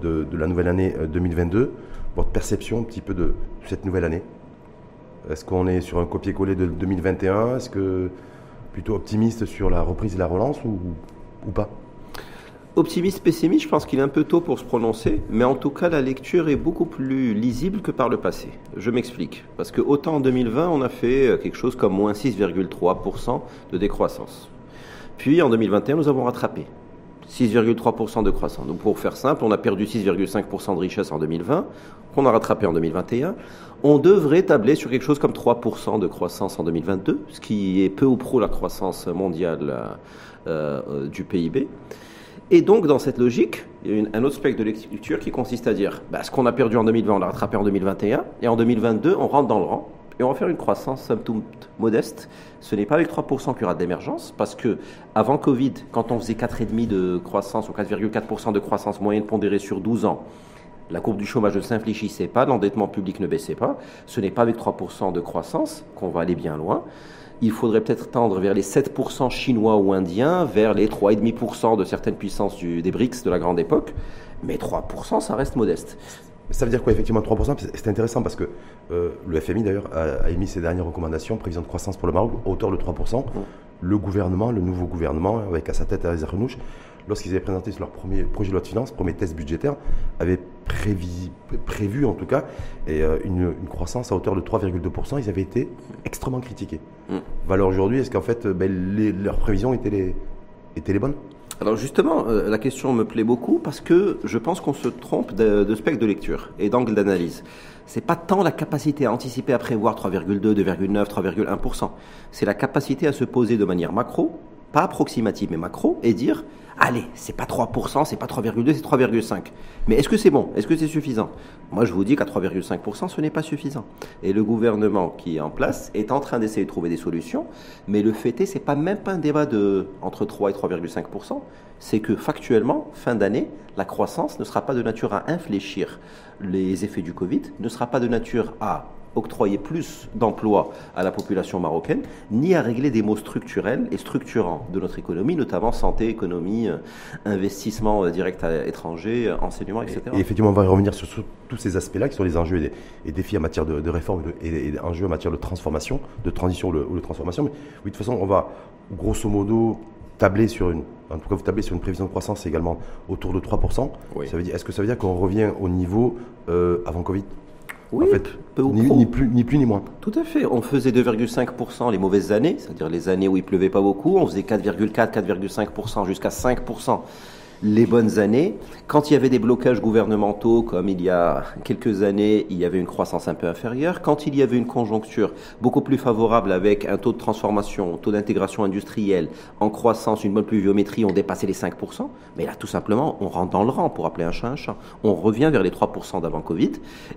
de, la nouvelle année 2022. Votre perception un petit peu de cette nouvelle année? Est-ce qu'on est sur un copier-coller de 2021 Est-ce que plutôt optimiste sur la reprise et la relance ou, ou pas? Optimiste, pessimiste, je pense qu'il est un peu tôt pour se prononcer, mais en tout cas, la lecture est beaucoup plus lisible que par le passé. Je m'explique. Parce que autant en 2020, on a fait euh, quelque chose comme moins 6,3% de décroissance. Puis en 2021, nous avons rattrapé 6,3% de croissance. Donc pour faire simple, on a perdu 6,5% de richesse en 2020, qu'on a rattrapé en 2021. On devrait tabler sur quelque chose comme 3% de croissance en 2022, ce qui est peu ou prou la croissance mondiale euh, euh, du PIB. Et donc, dans cette logique, il y a un autre spectre de lecture qui consiste à dire bah, ce qu'on a perdu en 2020, on l'a rattrapé en 2021, et en 2022, on rentre dans le rang, et on va faire une croissance somme toute modeste. Ce n'est pas avec 3% qu'il y aura d'émergence, parce que avant Covid, quand on faisait 4,5% de croissance ou 4,4% de croissance moyenne pondérée sur 12 ans, la courbe du chômage ne s'infléchissait pas, l'endettement public ne baissait pas. Ce n'est pas avec 3% de croissance qu'on va aller bien loin il faudrait peut-être tendre vers les 7% chinois ou indiens, vers les 3,5% de certaines puissances des BRICS de la grande époque. Mais 3%, ça reste modeste. Ça veut dire quoi, effectivement, 3% C'est intéressant parce que euh, le FMI, d'ailleurs, a, émis ses dernières recommandations, prévision de croissance pour le Maroc, à hauteur de 3%. Le gouvernement, le nouveau gouvernement, avec à sa tête Aziz Renouch, lorsqu'ils avaient présenté leur premier projet de loi de finances, premier test budgétaire, avait prévu en tout cas et, euh, une, croissance à hauteur de 3,2%. Ils avaient été extrêmement critiqués. Mm. Valeur aujourd'hui, est-ce qu'en fait ben, leurs prévisions étaient les, étaient les bonnes? Alors justement, euh, la question me plaît beaucoup parce que je pense qu'on se trompe de, de spectre de lecture et d'angle d'analyse. C'est pas tant la capacité à anticiper, à prévoir 3,2, 2,9, 3,1%. C'est la capacité à se poser de manière macro, pas approximative mais macro, et dire allez, c'est pas 3%, c'est pas 3,2, c'est 3,5. Mais est-ce que c'est bon? Est-ce que c'est suffisant? Moi, je vous dis qu'à 3,5%, ce n'est pas suffisant. Et le gouvernement qui est en place est en train d'essayer de trouver des solutions, mais le fait est, c'est pas même pas un débat de entre 3 et 3,5%, c'est que factuellement, fin d'année, la croissance ne sera pas de nature à infléchir les effets du Covid, ne sera pas de nature à octroyer plus d'emplois à la population marocaine, ni à régler des maux structurels et structurants de notre économie, notamment santé, économie, euh, investissement euh, direct à étranger, euh, enseignement, etc. Et, effectivement, on va revenir sur, tous ces aspects-là qui sont les enjeux et, défis en matière de, réforme et, enjeux en matière de transformation, de transition ou de transformation. Mais oui, de toute façon, on va grosso modo tabler sur une, en tout cas vous tablez sur une prévision de croissance également autour de 3%. Ça veut dire, est-ce que ça veut dire qu'on revient au niveau avant Covid? Oui, en fait, peu ou ni, plus, ni plus ni moins. Tout à fait. On faisait 2,5% les mauvaises années, c'est-à-dire les années où il pleuvait pas beaucoup. On faisait 4,4, 4,5% jusqu'à 5% les bonnes années. Quand il y avait des blocages gouvernementaux, comme il y a quelques années, il y avait une croissance un peu inférieure. Quand il y avait une conjoncture beaucoup plus favorable avec un taux de transformation, taux d'intégration industrielle en croissance, une bonne pluviométrie, on dépassait les 5%. Mais là, tout simplement, on rentre dans le rang pour appeler un chat un chat. On revient vers les 3% d'avant Covid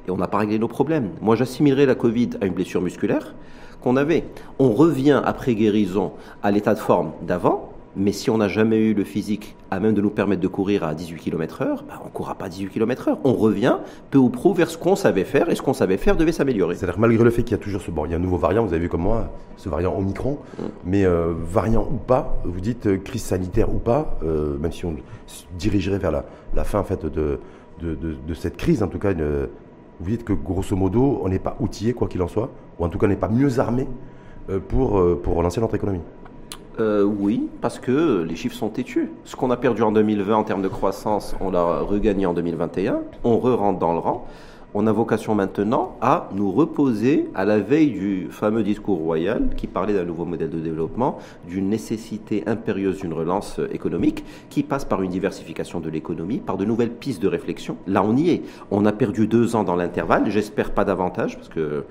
et on n'a pas réglé nos problèmes. Moi, j'assimilerais la Covid à une blessure musculaire qu'on avait. On revient après guérison à l'état de forme d'avant mais si on n'a jamais eu le physique à même de nous permettre de courir à 18 km/h, bah on ne courra pas à 18 km/h. On revient peu ou prou vers ce qu'on savait faire et ce qu'on savait faire devait s'améliorer. C'est-à-dire malgré le fait qu'il y a toujours ce bon, il y a un nouveau variant, vous avez vu comme moi, ce variant Omicron, mm. mais euh, variant ou pas, vous dites euh, crise sanitaire ou pas, euh, même si on dirigerait vers la, fin en fait de, de, cette crise, en tout cas, vous dites que grosso modo, on n'est pas outillé quoi qu'il en soit, ou en tout cas on n'est pas mieux armé pour, pour relancer notre économie. Euh, oui, parce que les chiffres sont têtus. Ce qu'on a perdu en 2020 en termes de croissance, on l'a regagné en 2021. On re-rentre dans le rang. On a vocation maintenant à nous reposer à la veille du fameux discours royal qui parlait d'un nouveau modèle de développement, d'une nécessité impérieuse d'une relance économique qui passe par une diversification de l'économie, par de nouvelles pistes de réflexion. Là, on y est. On a perdu deux ans dans l'intervalle. J'espère pas davantage parce que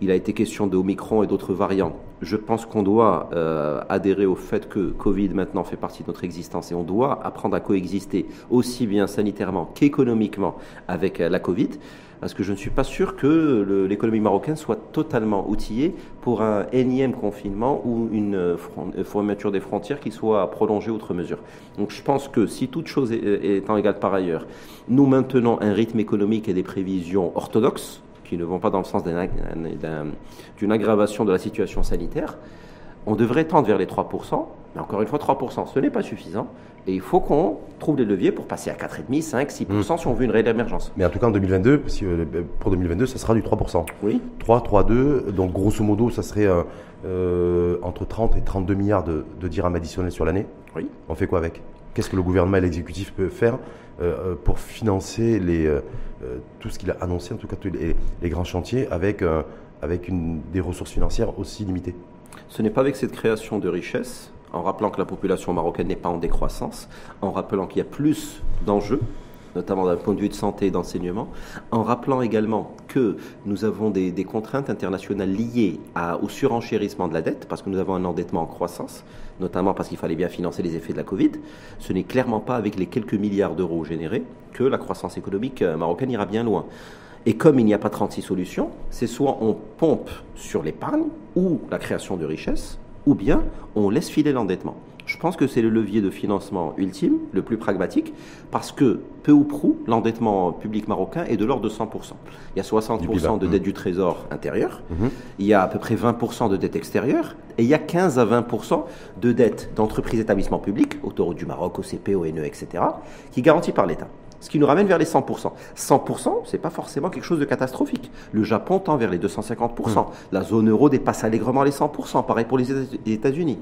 il a été question de Omicron et d'autres variants. Je pense qu'on doit euh, adhérer au fait que Covid maintenant fait partie de notre existence et on doit apprendre à coexister aussi bien sanitairement qu'économiquement avec euh, la Covid. Parce que je ne suis pas sûr que l'économie marocaine soit totalement outillée pour un énième confinement ou une euh, fermeture des frontières qui soit prolongée outre mesure. Donc je pense que si toute chose étant égale par ailleurs, nous maintenons un rythme économique et des prévisions orthodoxes, qui ne vont pas dans le sens d'une aggravation de la situation sanitaire, On devrait tendre vers les 3%, mais encore une fois, 3%, ce n'est pas suffisant. Et il faut qu'on trouve les leviers pour passer à 4,5, 5, 6% si on veut une réelle émergence. Mais en tout cas, en 2022, euh, pour 2022, ça sera du 3%. Oui. 3, 3, 2. Donc, grosso modo, ça serait euh, entre 30 et 32 milliards de, de dirhams additionnels sur l'année. Oui. On fait quoi avec? Qu'est-ce que le gouvernement et l'exécutif peuvent faire euh, pour financer les, tout ce qu'il a annoncé, en tout cas tous les, grands chantiers, avec, des ressources financières aussi limitées. Ce n'est pas avec cette création de richesse en rappelant que la population marocaine n'est pas en décroissance, en rappelant qu'il y a plus d'enjeux notamment d'un point de vue de santé et d'enseignement, en rappelant également que nous avons des, contraintes internationales liées au surenchérissement de la dette, parce que nous avons un endettement en croissance, notamment parce qu'il fallait bien financer les effets de la Covid. Ce n'est clairement pas avec les quelques milliards d'euros générés que la croissance économique euh, marocaine ira bien loin. Et comme il n'y a pas 36 solutions, c'est soit on pompe sur l'épargne ou la création de richesses, ou bien on laisse filer l'endettement. Je pense que c'est le levier de financement ultime, le plus pragmatique, parce que peu ou prou, l'endettement public marocain est de l'ordre de 100%. Il y a 60% de dette du trésor intérieur, mhm. il y a à peu près 20% de dette extérieure, et il y a 15 à 20% de dette d'entreprises établissements publics, autoroute du Maroc, OCP, ONE, etc., qui est garantie par l'État. Ce qui nous ramène vers les 100%. 100%, c'est pas forcément quelque chose de catastrophique. Le Japon tend vers les 250%. Hmm. La zone euro dépasse allègrement les 100%. Pareil pour les États-Unis.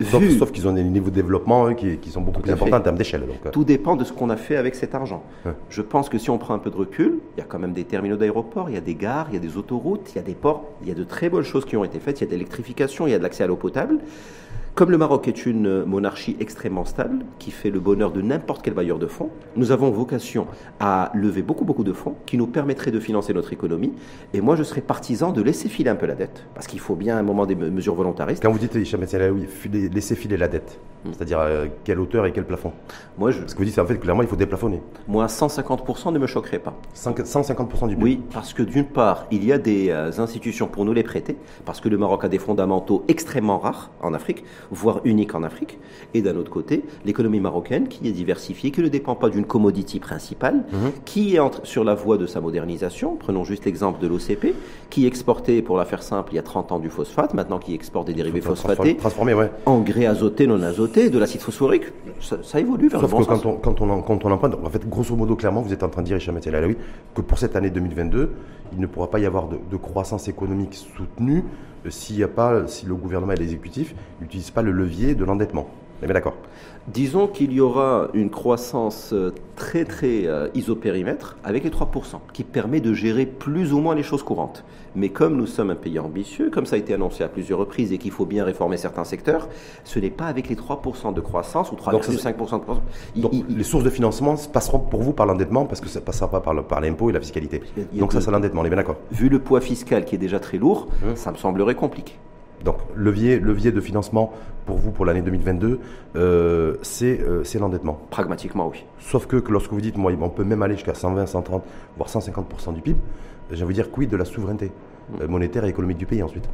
Sauf, qu'ils ont des niveaux de développement qui, sont beaucoup plus importants en termes d'échelle. Euh. Tout dépend de ce qu'on a fait avec cet argent. Je pense que si on prend un peu de recul, il y a quand même des terminaux d'aéroport, il y a des gares, il y a des autoroutes, il y a des ports, il y a de très bonnes choses qui ont été faites, il y a de l'électrification, il y a de l'accès à l'eau potable. Comme le Maroc est une monarchie extrêmement stable, qui fait le bonheur de n'importe quel bailleur de fonds, nous avons vocation à lever beaucoup, beaucoup de fonds qui nous permettraient de financer notre économie. Et moi, je serais partisan de laisser filer un peu la dette, parce qu'il faut bien un moment des mesures volontaristes. Quand vous dites, Hicham oui, laisser filer la dette. C'est-à-dire euh, quelle hauteur et quel plafond moi, je... Parce que vous dites, en fait, clairement, il faut déplafonner. Moi, 150% ne me choquerait pas. 150% du PIB Oui, parce que d'une part, il y a des euh, institutions pour nous les prêter, parce que le Maroc a des fondamentaux extrêmement rares en Afrique voire unique en Afrique, et d'un autre côté, l'économie marocaine qui est diversifiée, qui ne dépend pas d'une commodity principale, mhm. qui est sur la voie de sa modernisation. Prenons juste l'exemple de l'OCP, qui exportait, pour la faire simple, il y a 30 ans du phosphate, maintenant qui exporte des dérivés phosphatés, transformé, ouais. engrais azotés, non azotés, de l'acide phosphorique. Ça, évolue vers Sauf le bon que Quand, on, quand, on, quand on emprunte, en fait, grosso modo, clairement, vous êtes en train de dire, Hicham oui, que pour cette année 2022, il ne pourra pas y avoir de, de croissance économique soutenue s'il n'y a pas, si le gouvernement et l'exécutif n'utilisent pas le levier de l'endettement. On est d'accord Disons qu'il y aura une croissance euh, très très euh, isopérimètre avec les 3%, qui permet de gérer plus ou moins les choses courantes. Mais comme nous sommes un pays ambitieux, comme ça a été annoncé à plusieurs reprises et qu'il faut bien réformer certains secteurs, ce n'est pas avec les 3% de croissance ou 3,5% de croissance. Donc les sources de financement passeront pour vous par l'endettement parce que ça ne passera pas par l'impôt et la fiscalité. Donc ça c'est l'endettement, on est bien d'accord Vu le poids fiscal qui est déjà très lourd, hum. ça me semblerait compliqué. Donc, levier, levier de financement pour vous pour l'année 2022, euh, euh, c'est l'endettement. Pragmatiquement, oui. Sauf que, lorsque vous dites, moi, on peut même aller jusqu'à 120, 130, voire 150% du PIB, j'ai envie de dire quid de la souveraineté mm. euh, monétaire et économique du pays ensuite?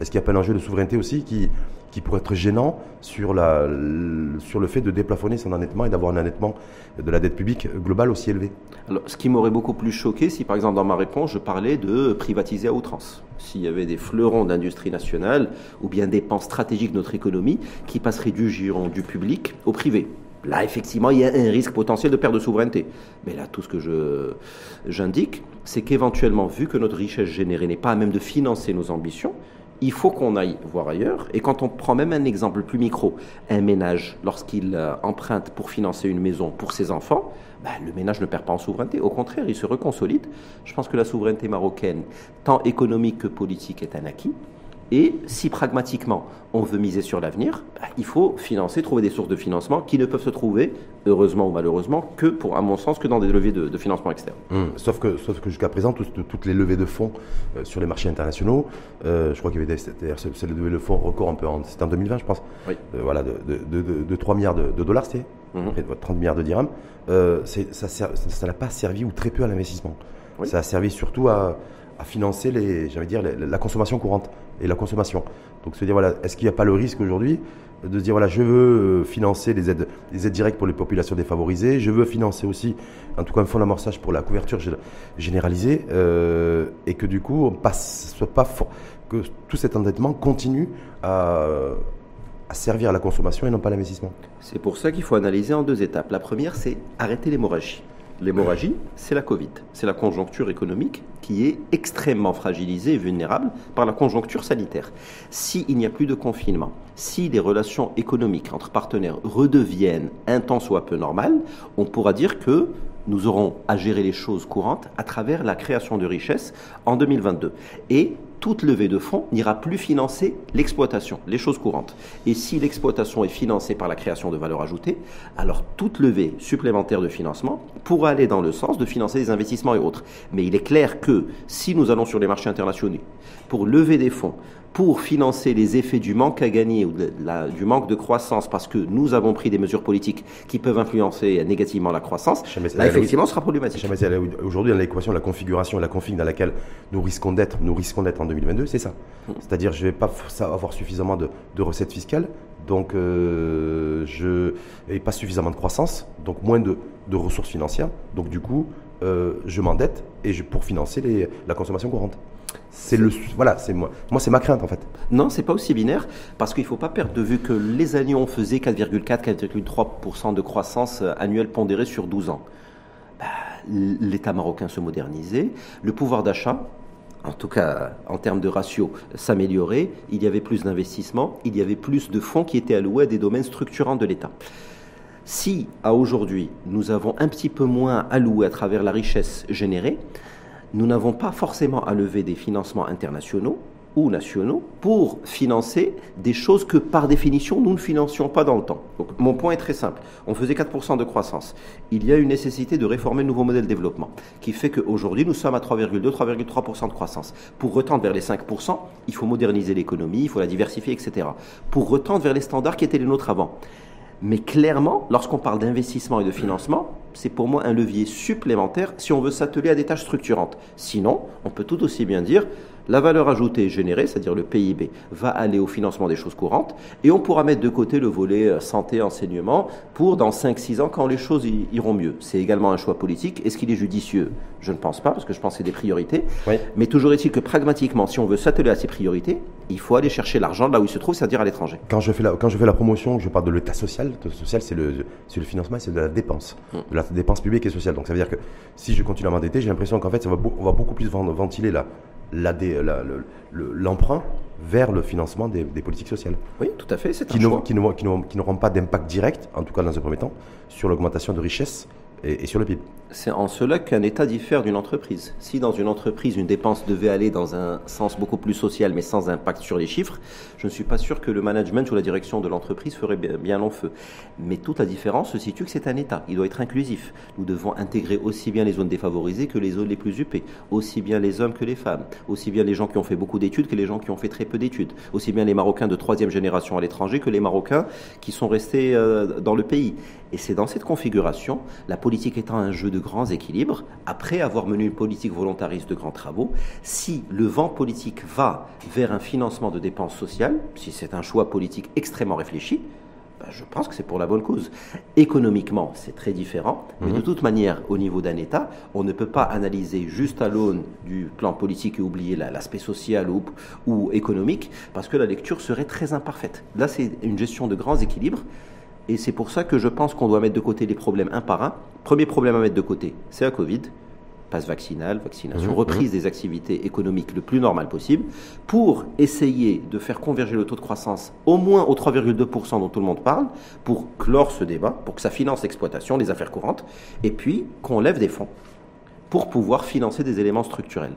Est-ce qu'il n'y a pas un enjeu de souveraineté aussi qui, qui pourrait être gênant sur, le fait de déplafonner son endettement et d'avoir un endettement de la dette publique globale aussi élevé Alors, ce qui m'aurait beaucoup plus choqué, si par exemple dans ma réponse, je parlais de privatiser à outrance. S'il y avait des fleurons d'industrie nationale ou bien des pans stratégiques de notre économie qui passeraient du public au privé. Là, effectivement, il y a un risque potentiel de perte de souveraineté. Mais là, tout ce que je, j'indique, c'est qu'éventuellement, vu que notre richesse générée n'est pas à même de financer nos ambitions, il faut qu'on aille voir ailleurs. Et quand on prend même un exemple plus micro, un ménage, lorsqu'il euh, emprunte pour financer une maison pour ses enfants, bah, le ménage ne perd pas en souveraineté. Au contraire, il se reconsolide. Je pense que la souveraineté marocaine, tant économique que politique, est un acquis. Et si pragmatiquement on veut miser sur l'avenir, bah, il faut financer, trouver des sources de financement qui ne peuvent se trouver, heureusement ou malheureusement, que pour, à mon sens, que dans des leviers de, financement externe. Hum, sauf que, sauf que jusqu'à présent, toutes les levées de fonds euh, sur les marchés internationaux, euh, je crois qu'il y avait des, c'est le levée de fonds record un peu, c'était en 2020, je pense. Oui. Euh, voilà, de, 3 milliards de, dollars, c'était, 30 hum. milliards de dirhams. ça n'a pas servi ou très peu à l'investissement. Ça a servi surtout à à financer les, dire, la consommation courante. Et la consommation. Donc se dire, voilà, est-ce qu'il n'y a pas le risque aujourd'hui de se dire, voilà, je veux euh, financer des aides, des aides directes pour les populations défavorisées, je veux financer aussi, en tout cas, un fonds d'amorçage pour la couverture généralisée, euh, et que du coup, on passe, soit pas que tout cet endettement continue à, à servir à la consommation et non pas à l'investissement. C'est pour ça qu'il faut analyser en deux étapes. La première, c'est arrêter l'hémorragie. L'hémorragie, c'est la Covid. C'est la conjoncture économique qui est extrêmement fragilisée et vulnérable par la conjoncture sanitaire. S'il n'y a plus de confinement, si les relations économiques entre partenaires redeviennent un tant soit peu normales, on pourra dire que nous aurons à gérer les choses courantes à travers la création de richesses en 2022. Et toute levée de fonds n'ira plus financer l'exploitation, les choses courantes. Et si l'exploitation est financée par la création de valeur ajoutée, alors toute levée supplémentaire de financement pourra aller dans le sens de financer des investissements et autres. Mais il est clair que si nous allons sur les marchés internationaux pour lever des fonds, pour financer les effets du manque à gagner ou du manque de croissance, parce que nous avons pris des mesures politiques qui peuvent influencer négativement la croissance, là, effectivement, ce sera problématique. Aujourd'hui, dans l'équation, la configuration, la config dans laquelle nous risquons d'être, nous risquons d'être en 2022, c'est ça. Hmm. C'est-à-dire, je ne vais pas avoir suffisamment de, recettes fiscales, donc euh, je n'ai pas suffisamment de croissance, donc moins de, ressources financières, donc du coup, euh, je m'endette et je, pour financer la consommation courante. C'est le voilà, c'est moi. C'est ma crainte en fait. Non, c'est pas aussi binaire parce qu'il faut pas perdre de vue que les années ont faisait 4,4, 4,3% de croissance euh, annuelle pondérée sur 12 ans. Bah, L'État marocain se modernisait, le pouvoir d'achat, en tout cas en termes de ratio, s'améliorait. Il y avait plus d'investissements, il y avait plus de fonds qui étaient alloués à des domaines structurants de l'État. Si à aujourd'hui nous avons un petit peu moins alloué à travers la richesse générée, nous n'avons pas forcément à lever des financements internationaux ou nationaux pour financer des choses que par définition nous ne financions pas dans le temps. mon point est très simple. On faisait 4% de croissance. Il y a une nécessité de réformer le nouveau modèle de développement qui fait qu'aujourd'hui nous sommes à 3,2, 3,3% de croissance. Pour retendre vers les 5%, il faut moderniser l'économie, il faut la diversifier, etc. Pour retendre vers les standards qui étaient les nôtres avant. Mais clairement, lorsqu'on parle d'investissement et de financement, c'est pour moi un levier supplémentaire si on veut s'atteler à des tâches structurantes. Sinon, on peut tout aussi bien dire la valeur ajoutée générée, c'est-à-dire le PIB, va aller au financement des choses courantes et on pourra mettre de côté le volet euh, santé, enseignement pour dans 5-6 ans quand les choses iront mieux. C'est également un choix politique. Est-ce qu'il est judicieux? Je ne pense pas parce que je pense que c'est des priorités. Mais toujours est-il que pragmatiquement, si on veut s'atteler à ces priorités, il faut aller chercher l'argent là où il se trouve, c'est-à-dire à, l'étranger. Quand je, fais la, quand je fais la promotion, je parle de l'état social. Le social, c'est le, le financement, c'est de la dépense, hum. de la dépense publique et sociale. Donc ça veut dire que si je continue à m'endetter, j'ai l'impression qu'en fait, ça va, on va beaucoup plus ventiler la, l'emprunt vers le financement des, politiques sociales. Oui, tout à fait. C'est qui, ne, qui, qui n'auront pas d'impact direct, en tout cas dans un premier temps, sur l'augmentation de richesse et, sur le PIB. C'est en cela qu'un État diffère d'une entreprise. Si dans une entreprise, une dépense devait aller dans un sens beaucoup plus social, mais sans impact sur les chiffres, je ne suis pas sûr que le management ou la direction de l'entreprise ferait bien long feu. Mais toute la différence se situe que c'est un État. Il doit être inclusif. Nous devons intégrer aussi bien les zones défavorisées que les zones les plus huppées, aussi bien les hommes que les femmes, aussi bien les gens qui ont fait beaucoup d'études que les gens qui ont fait très peu d'études, aussi bien les Marocains de troisième génération à l'étranger que les Marocains qui sont restés euh, dans le pays. Et c'est dans cette configuration, la politique étant un jeu de grands équilibres, après avoir mené une politique volontariste de grands travaux, si le vent politique va vers un financement de dépenses sociales, si c'est un choix politique extrêmement réfléchi, ben, je pense que c'est pour la bonne cause. Économiquement, c'est très différent, mais de mhm. toute manière, au niveau d'un État, on ne peut pas analyser juste à l'aune du plan politique et oublier l'aspect social ou, ou économique, parce que la lecture serait très imparfaite. Là, c'est une gestion de grands équilibres et c'est pour ça que je pense qu'on doit mettre de côté les problèmes un par un. Premier problème à mettre de côté, c'est la Covid. Passe vaccinal, vaccination, mmh, reprise mmh. des activités économiques le plus normal possible, pour essayer de faire converger le taux de croissance au moins aux 3,2% dont tout le monde parle, pour clore ce débat, pour que ça finance l'exploitation, les affaires courantes, et puis qu'on lève des fonds pour pouvoir financer des éléments structurels.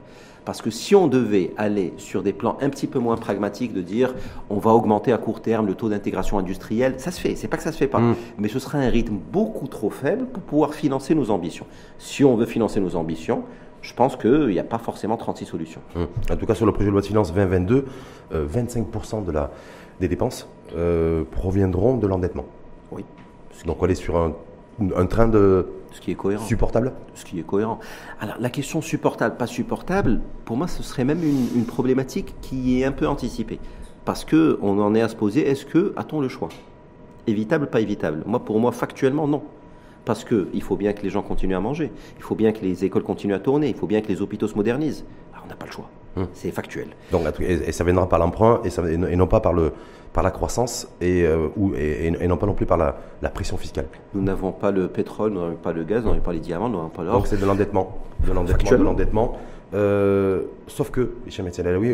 Parce que si on devait aller sur des plans un petit peu moins pragmatiques, de dire on va augmenter à court terme le taux d'intégration industrielle, ça se fait, c'est pas que ça se fait pas, mm. mais ce serait un rythme beaucoup trop faible pour pouvoir financer nos ambitions. Si on veut financer nos ambitions, je pense qu'il n'y a pas forcément 36 solutions. Mm. En tout cas, sur le projet de loi de finances 2022, 25% de la, des dépenses euh, proviendront de l'endettement. Oui. Donc on est sur un un train de ce qui est cohérent. supportable Ce qui est cohérent. Alors la question supportable, pas supportable, pour moi ce serait même une, problématique qui est un peu anticipée. Parce qu'on en est à se poser, est-ce que a-t-on le choix? Évitable, pas évitable? Moi, pour moi, factuellement, non. Parce qu'il faut bien que les gens continuent à manger, il faut bien que les écoles continuent à tourner, il faut bien que les hôpitaux se modernisent. On n'a pas le choix. Hum. C'est factuel. Donc, et, ça viendra par l'emprunt et, et, non pas par, le, par la croissance et, euh, ou, et, non pas non plus par la, pression fiscale. Nous n'avons pas le pétrole, nous n'avons pas le gaz, nous n'avons pas les diamants, nous n'avons pas l'or. Donc c'est de l'endettement. De l'endettement, de l'endettement. Euh, sauf que,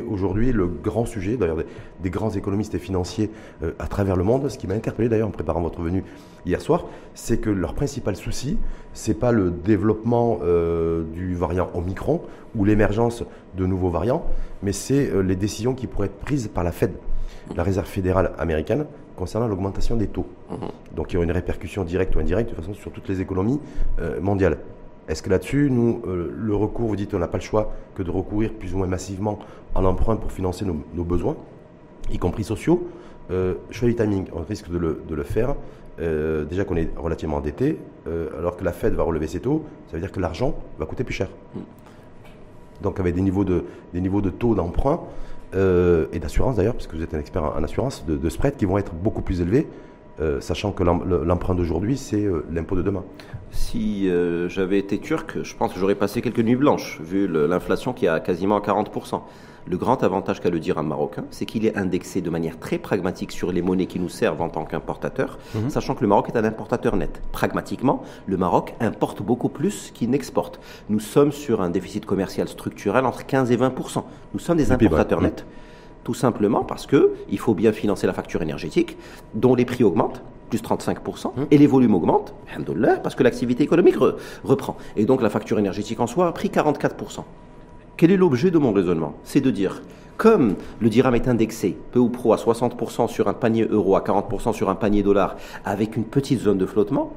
aujourd'hui, le grand sujet, d'ailleurs, des, grands économistes et financiers euh, à travers le monde, ce qui m'a interpellé d'ailleurs en préparant votre venue hier soir, c'est que leur principal souci, c'est pas le développement euh, du variant Omicron ou l'émergence de nouveaux variants, mais c'est les décisions qui pourraient être prises par la Fed, la Réserve fédérale américaine, concernant l'augmentation des taux. Mmh. Donc il y aura une répercussion directe ou indirecte de toute façon sur toutes les économies mondiales. Est-ce que là-dessus, nous, euh, le recours, vous dites, on n'a pas le choix que de recourir plus ou moins massivement en emprunt pour financer nos, besoins, y compris sociaux euh, Choix timing, on risque de le, faire. Euh, déjà qu'on est relativement endetté, euh, alors que la Fed va relever ses taux, ça veut dire que l'argent va coûter plus cher. Donc avec des niveaux de, taux d'emprunt et d'assurance d'ailleurs, puisque vous êtes un expert en, assurance, de spread qui vont être beaucoup plus élevés euh, sachant que l'emprunt d'aujourd'hui, c'est euh, l'impôt de demain. Si euh, j'avais été turc, je pense que j'aurais passé quelques nuits blanches, vu l'inflation qui est à quasiment 40%. Le grand avantage qu'a le dirham marocain, c'est qu'il est indexé de manière très pragmatique sur les monnaies qui nous servent en tant qu'importateur, mhm. sachant que le Maroc est un importateur net. Pragmatiquement, le Maroc importe beaucoup plus qu'il n'exporte. Nous sommes sur un déficit commercial structurel entre 15 et 20%. Nous sommes des importateurs nets. Tout simplement parce qu'il faut bien financer la facture énergétique, dont les prix augmentent, plus 35%, hum. et les volumes augmentent, parce que l'activité économique reprend. Et donc la facture énergétique en soi a pris 44%. Quel est l'objet de mon raisonnement? C'est de dire, comme le dirham est indexé peu ou pro à 60% sur un panier euro, à 40% sur un panier dollar, avec une petite zone de flottement,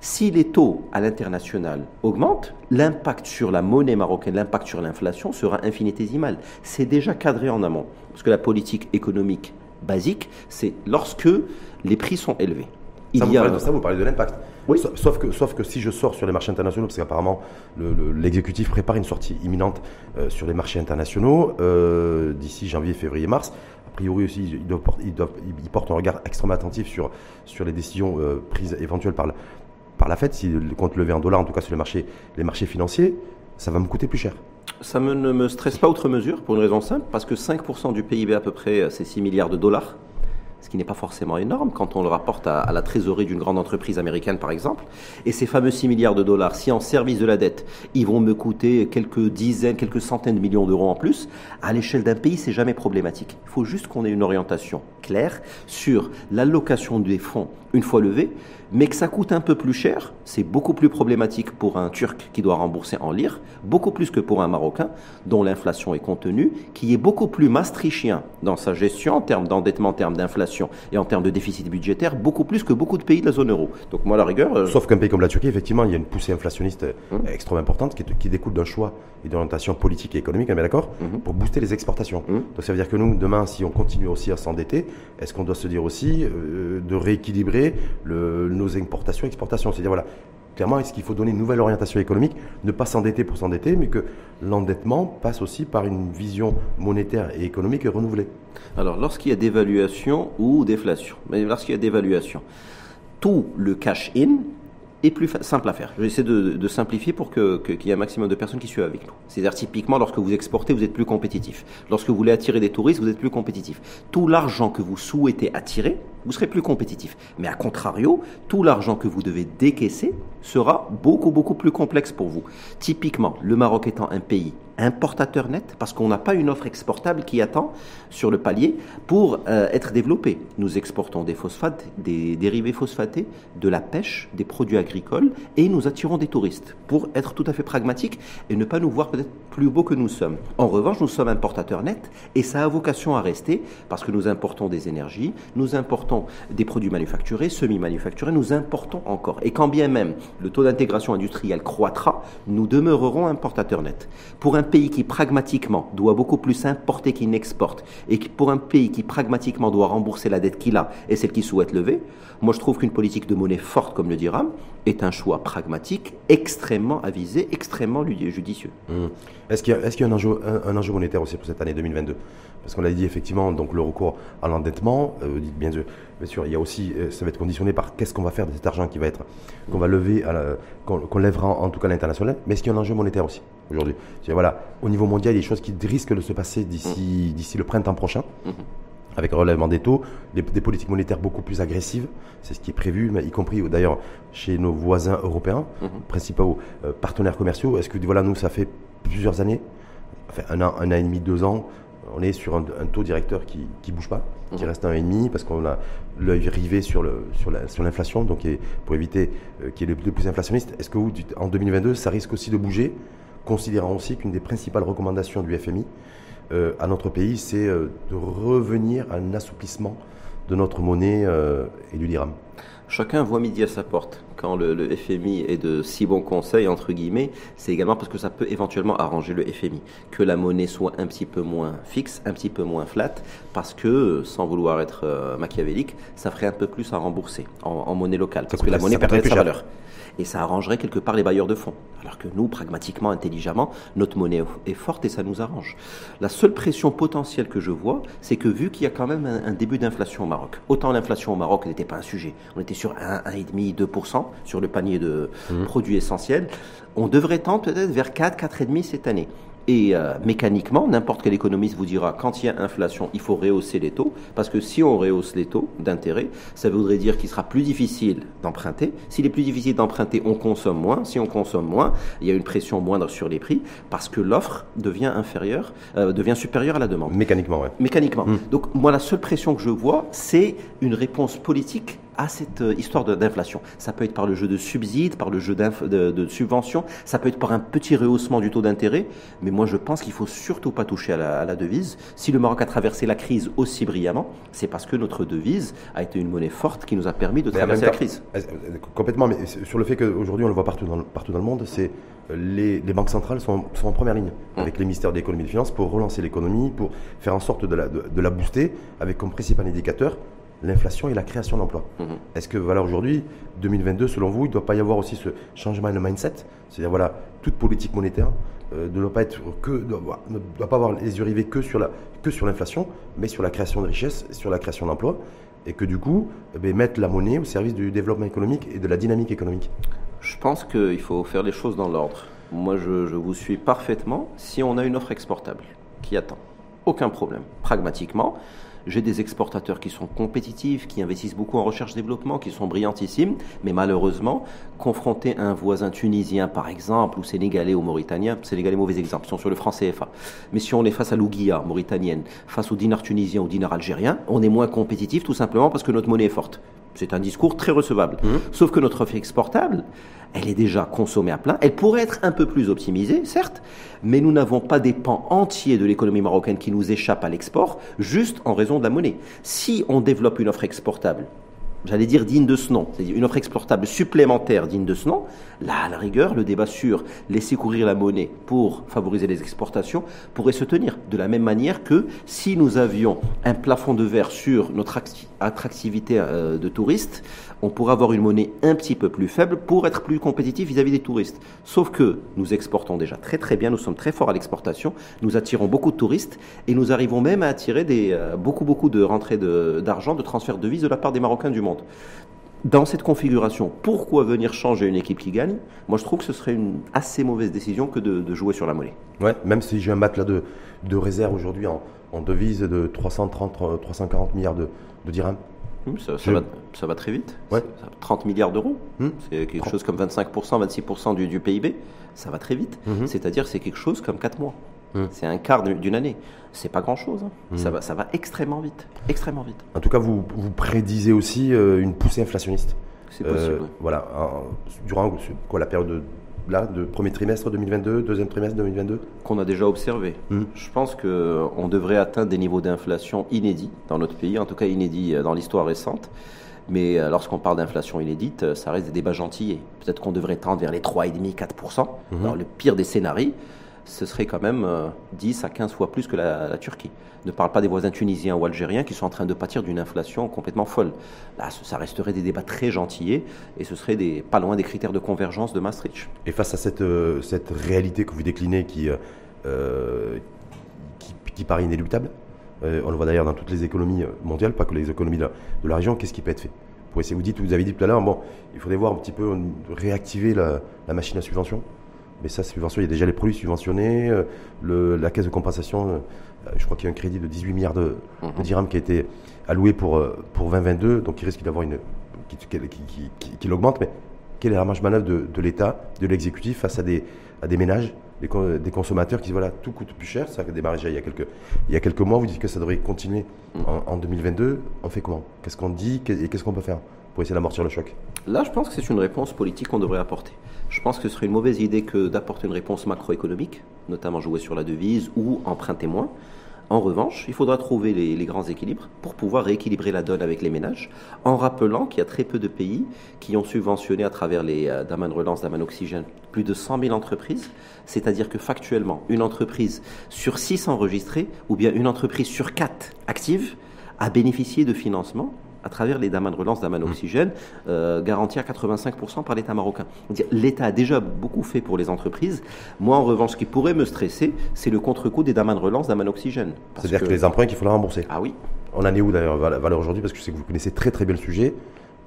si les taux à l'international augmentent, l'impact sur la monnaie marocaine, l'impact sur l'inflation sera infinitésimal. C'est déjà cadré en amont. Parce que la politique économique basique, c'est lorsque les prix sont élevés. Il ça, vous parlez de ça, vous parlez de l'impact. Oui. Sauf que, sauf que si je sors sur les marchés internationaux, parce qu'apparemment l'exécutif prépare une sortie imminente euh, sur les marchés internationaux euh, d'ici janvier, février, mars. A priori aussi, il, doit, il, porte un regard extrêmement attentif sur, sur les décisions euh, prises éventuelles par, par la Fed, si le compte levé en dollars, en tout cas sur les marchés, les marchés financiers, ça va me coûter plus cher. Ça ne me stresse pas outre mesure, pour une raison simple, parce que 5% du PIB à peu près, c'est 6 milliards de dollars ce qui n'est pas forcément énorme quand on le rapporte à, la trésorerie d'une grande entreprise américaine, par exemple. Et ces fameux 6 milliards de dollars, si en service de la dette, ils vont me coûter quelques dizaines, quelques centaines de millions d'euros en plus, à l'échelle d'un pays, c'est jamais problématique. Il faut juste qu'on ait une orientation claire sur l'allocation des fonds une fois levés, mais que ça coûte un peu plus cher, c'est beaucoup plus problématique pour un Turc qui doit rembourser en lire, beaucoup plus que pour un Marocain dont l'inflation est contenue, qui est beaucoup plus maastrichtien dans sa gestion en termes d'endettement, en termes d'inflation et en termes de déficit budgétaire, beaucoup plus que beaucoup de pays de la zone euro. Donc moi, la rigueur... Euh, Sauf qu'un pays comme la Turquie, effectivement, il y a une poussée inflationniste hum. extrêmement importante qui, découle d'un choix et d'orientation politique et économique, on est d'accord, hum. pour booster les exportations. Hum. Donc ça veut dire que nous, demain, si on continue aussi à s'endetter, est-ce qu'on doit se dire aussi euh, de rééquilibrer le, nos importations exportations. C'est-à-dire, voilà, clairement, est-ce qu'il faut donner une nouvelle orientation économique, ne pas s'endetter pour s'endetter, mais que l'endettement passe aussi par une vision monétaire et économique renouvelée. Alors, lorsqu'il y a dévaluation ou déflation, mais lorsqu'il y a dévaluation, tout le cash-in est plus simple à faire. Je vais essayer de, simplifier pour qu'il que, y ait un maximum de personnes qui suivent avec nous. C'est-à-dire typiquement lorsque vous exportez, vous êtes plus compétitif. Lorsque vous voulez attirer des touristes, vous êtes plus compétitif. Tout l'argent que vous souhaitez attirer, vous serez plus compétitif. Mais à contrario, tout l'argent que vous devez décaisser sera beaucoup beaucoup plus complexe pour vous. Typiquement, le Maroc étant un pays importateur net parce qu'on n'a pas une offre exportable qui attend sur le palier pour euh, être développée. Nous exportons des phosphates, des dérivés phosphatés, de la pêche, des produits agricoles et nous attirons des touristes pour être tout à fait pragmatique et ne pas nous voir peut-être plus beaux que nous sommes. En revanche, nous sommes importateurs nets et ça a vocation à rester parce que nous importons des énergies, nous importons des produits manufacturés, semi-manufacturés, nous importons encore. Et quand bien même le taux d'intégration industrielle croîtra, nous demeurerons importateurs nets. Pour pays qui pragmatiquement doit beaucoup plus importer qu'il n'exporte, et pour un pays qui pragmatiquement doit rembourser la dette qu'il a et celle qu'il souhaite lever, moi je trouve qu'une politique de monnaie forte comme le dirham est un choix pragmatique, extrêmement avisé, extrêmement judicieux. Mmh. Est-ce qu'il y, a, un, enjeu, monétaire aussi pour cette année 2022 Parce qu'on l'a dit effectivement, donc le recours à l'endettement, euh, bien, sûr, il y a aussi, euh, ça va être conditionné par qu'est-ce qu'on va faire de cet argent qu'on va lever, qu'on lèvera en, tout cas à l'international. Mais est-ce qu'il y a un enjeu monétaire aussi? Aujourd'hui Voilà, au niveau mondial, il y a des choses qui risquent de se passer d'ici, mmh. d'ici le printemps prochain. Mmh. avec un relèvement des taux, des, politiques monétaires beaucoup plus agressives, c'est ce qui est prévu, y compris d'ailleurs chez nos voisins européens, principaux euh, partenaires commerciaux. Est-ce que voilà, nous, ça fait plusieurs années, enfin un an, un an et demi, deux ans, on est sur un, taux directeur qui ne bouge pas, qui mhm. reste un et demi, parce qu'on a l'œil rivé sur l'inflation, sur donc pour éviter euh, qu'il y ait le, plus inflationniste. Est-ce que vous, en 2022, ça risque aussi de bouger, considérant aussi qu'une des principales recommandations du FMI euh, à notre pays, c'est euh, de revenir à un assouplissement de notre monnaie et du dirham Chacun voit midi à sa porte. Quand le, FMI est de si bons conseils, entre guillemets, c'est également parce que ça peut éventuellement arranger le FMI. Que la monnaie soit un petit peu moins fixe, un petit peu moins flat, parce que, sans vouloir être euh, machiavélique, ça ferait un peu plus à rembourser en, monnaie locale. Parce que la monnaie perdrait sa valeur et ça arrangerait quelque part les bailleurs de fonds. Alors que nous, pragmatiquement, intelligemment, notre monnaie est forte et ça nous arrange. La seule pression potentielle que je vois, c'est que vu qu'il y a quand même un, début d'inflation au Maroc, autant l'inflation au Maroc n'était pas un sujet, on était sur 1, 1,5, 2% sur le panier de mmh. produits essentiels, on devrait tendre peut-être vers 4, 4,5 cette année. Et euh, mécaniquement, n'importe quel économiste vous dira quand il y a inflation, il faut rehausser les taux, parce que si on rehausse les taux d'intérêt, ça voudrait dire qu'il sera plus difficile d'emprunter. S'il est plus difficile d'emprunter, on consomme moins. Si on consomme moins, il y a une pression moindre sur les prix, parce que l'offre devient inférieure, euh, devient supérieure à la demande. Mécaniquement, oui. Mécaniquement. Mmh. Donc moi, la seule pression que je vois, c'est une réponse politique à cette euh, histoire d'inflation. Ça peut être par le jeu de subsides, par le jeu de, de subventions, ça peut être par un petit rehaussement du taux d'intérêt, mais moi je pense qu'il faut surtout pas toucher à la, devise. Si le Maroc a traversé la crise aussi brillamment, c'est parce que notre devise a été une monnaie forte qui nous a permis de traverser la crise. Complètement, mais sur le fait qu'aujourd'hui on le voit partout dans, partout dans le monde, c'est euh, les, les, banques centrales sont, sont, en première ligne hum. avec les ministères de l'économie et des finances pour relancer l'économie, pour faire en sorte de la, de la booster avec comme principal indicateur l'inflation et la création d'emplois. Mhm. Est-ce que voilà aujourd'hui, 2022, selon vous, il ne doit pas y avoir aussi ce changement de mindset? C'est-à-dire voilà, toute politique monétaire euh, ne doit pas être que ne doit pas avoir les yeux rivés que sur la que sur l'inflation, mais sur la création de richesses, sur la création d'emplois, et que du coup, eh mettre la monnaie au service du développement économique et de la dynamique économique. Je pense qu'il faut faire les choses dans l'ordre. Moi, je, je vous suis parfaitement. Si on a une offre exportable qui attend, aucun problème. Pragmatiquement, j'ai des exportateurs qui sont compétitifs, qui investissent beaucoup en recherche-développement, qui sont brillantissimes, mais malheureusement, confrontés à un voisin tunisien, par exemple, ou sénégalais ou mauritanien, sénégalais, mauvais exemple, sont sur le franc CFA. Mais si on est face à l'ouguia mauritanienne, face au dinar tunisien ou dinar algérien, on est moins compétitif tout simplement parce que notre monnaie est forte. C'est un discours très recevable. Mmh. Sauf que notre offre exportable, elle est déjà consommée à plein. Elle pourrait être un peu plus optimisée, certes, mais nous n'avons pas des pans entiers de l'économie marocaine qui nous échappent à l'export, juste en raison de la monnaie. Si on développe une offre exportable j'allais dire digne de ce nom, c'est-à-dire une offre exportable supplémentaire digne de ce nom, là, à la rigueur, le débat sur laisser courir la monnaie pour favoriser les exportations pourrait se tenir. De la même manière que si nous avions un plafond de verre sur notre attractivité euh, de touristes, on pourrait avoir une monnaie un petit peu plus faible pour être plus compétitif vis-à-vis des touristes. Sauf que nous exportons déjà très très bien, nous sommes très forts à l'exportation, nous attirons beaucoup de touristes et nous arrivons même à attirer euh, beaucoup beaucoup de rentrées d'argent, de, de transferts de devises de la part des Marocains du monde. Dans cette configuration, pourquoi venir changer une équipe qui gagne? Moi, je trouve que ce serait une assez mauvaise décision que de, jouer sur la monnaie. Ouais, même si j'ai un matelas de, de réserve aujourd'hui en, devise de 330, 340 milliards de, dirhams. Ça, va, très vite. Ouais. 30 milliards d'euros. Hmm. C'est quelque chose comme 25%, 26% du, du, PIB. Ça va très vite. Hmm. C'est-à-dire c'est quelque chose comme 4 mois. Hmm. C'est un quart d'une année. C'est pas grand-chose. Hein. Hmm. Ça, va, ça va extrêmement vite. Extrêmement vite. En tout cas, vous, vous prédisez aussi euh, une poussée inflationniste. C'est possible. Euh, voilà. durant quoi, la période de, là, de premier trimestre 2022, deuxième trimestre 2022 Qu'on a déjà observé. Hmm. Je pense qu'on devrait atteindre des niveaux d'inflation inédits dans notre pays, en tout cas inédits euh, dans l'histoire récente. Mais lorsqu'on parle d'inflation inédite, ça reste des débats gentillés. Peut-être qu'on devrait tendre vers les 3,5-4%, dans le pire des scénarios ce serait quand même 10 à 15 fois plus que la, Turquie. Ne parle pas des voisins tunisiens ou algériens qui sont en train de pâtir d'une inflation complètement folle. Là, ça resterait des débats très gentillés et ce serait des, pas loin des critères de convergence de Maastricht. Et face à cette, cette réalité que vous déclinez qui, qui, qui paraît inéluctable, euh, on le voit d'ailleurs dans toutes les économies mondiales, pas que les économies de, la région. Qu'est-ce qui peut être fait? Vous avez dit tout à l'heure, bon, il faudrait voir un petit peu réactiver la, machine à subvention. Mais ça, subvention, il y a déjà les produits subventionnés, euh, la caisse de compensation. Euh, je crois qu'il y a un crédit de 18 milliards de, mhm. dirhams qui a été alloué pour, pour 2022, donc il risque d'avoir une qui, qui, l'augmente. Mais quelle est la marge manœuvre de, de l'État, de l'exécutif face à des, à des ménages? Des, consommateurs qui disent voilà, tout coûte plus cher. Ça a démarré déjà il y a quelques, il y a quelques mois. Vous dites que ça devrait continuer en, 2022. On fait comment? Qu'est-ce qu'on dit? Et qu'est-ce qu'on peut faire pour essayer d'amortir le choc? Là, je pense que c'est une réponse politique qu'on devrait apporter. Je pense que ce serait une mauvaise idée que d'apporter une réponse macroéconomique, notamment jouer sur la devise ou emprunter moins. En revanche, il faudra trouver les, grands équilibres pour pouvoir rééquilibrer la donne avec les ménages, en rappelant qu'il y a très peu de pays qui ont subventionné à travers les euh, de relance, d'Aman Oxygène, plus de 100 000 entreprises. C'est-à-dire que factuellement, une entreprise sur 6 enregistrées, ou bien une entreprise sur 4 active, a bénéficié de financement à travers les damas de relance, damas d'oxygène, mmh. euh, à 85% par l'État marocain. L'État a déjà beaucoup fait pour les entreprises. Moi, en revanche, ce qui pourrait me stresser, c'est le contre-coup des damas de relance, damas d'oxygène. C'est-à-dire que... les emprunts qu'il faut les rembourser. Ah oui. On en est où d'ailleurs, Valeur, aujourd'hui? Parce que je sais que vous connaissez très très bien le sujet.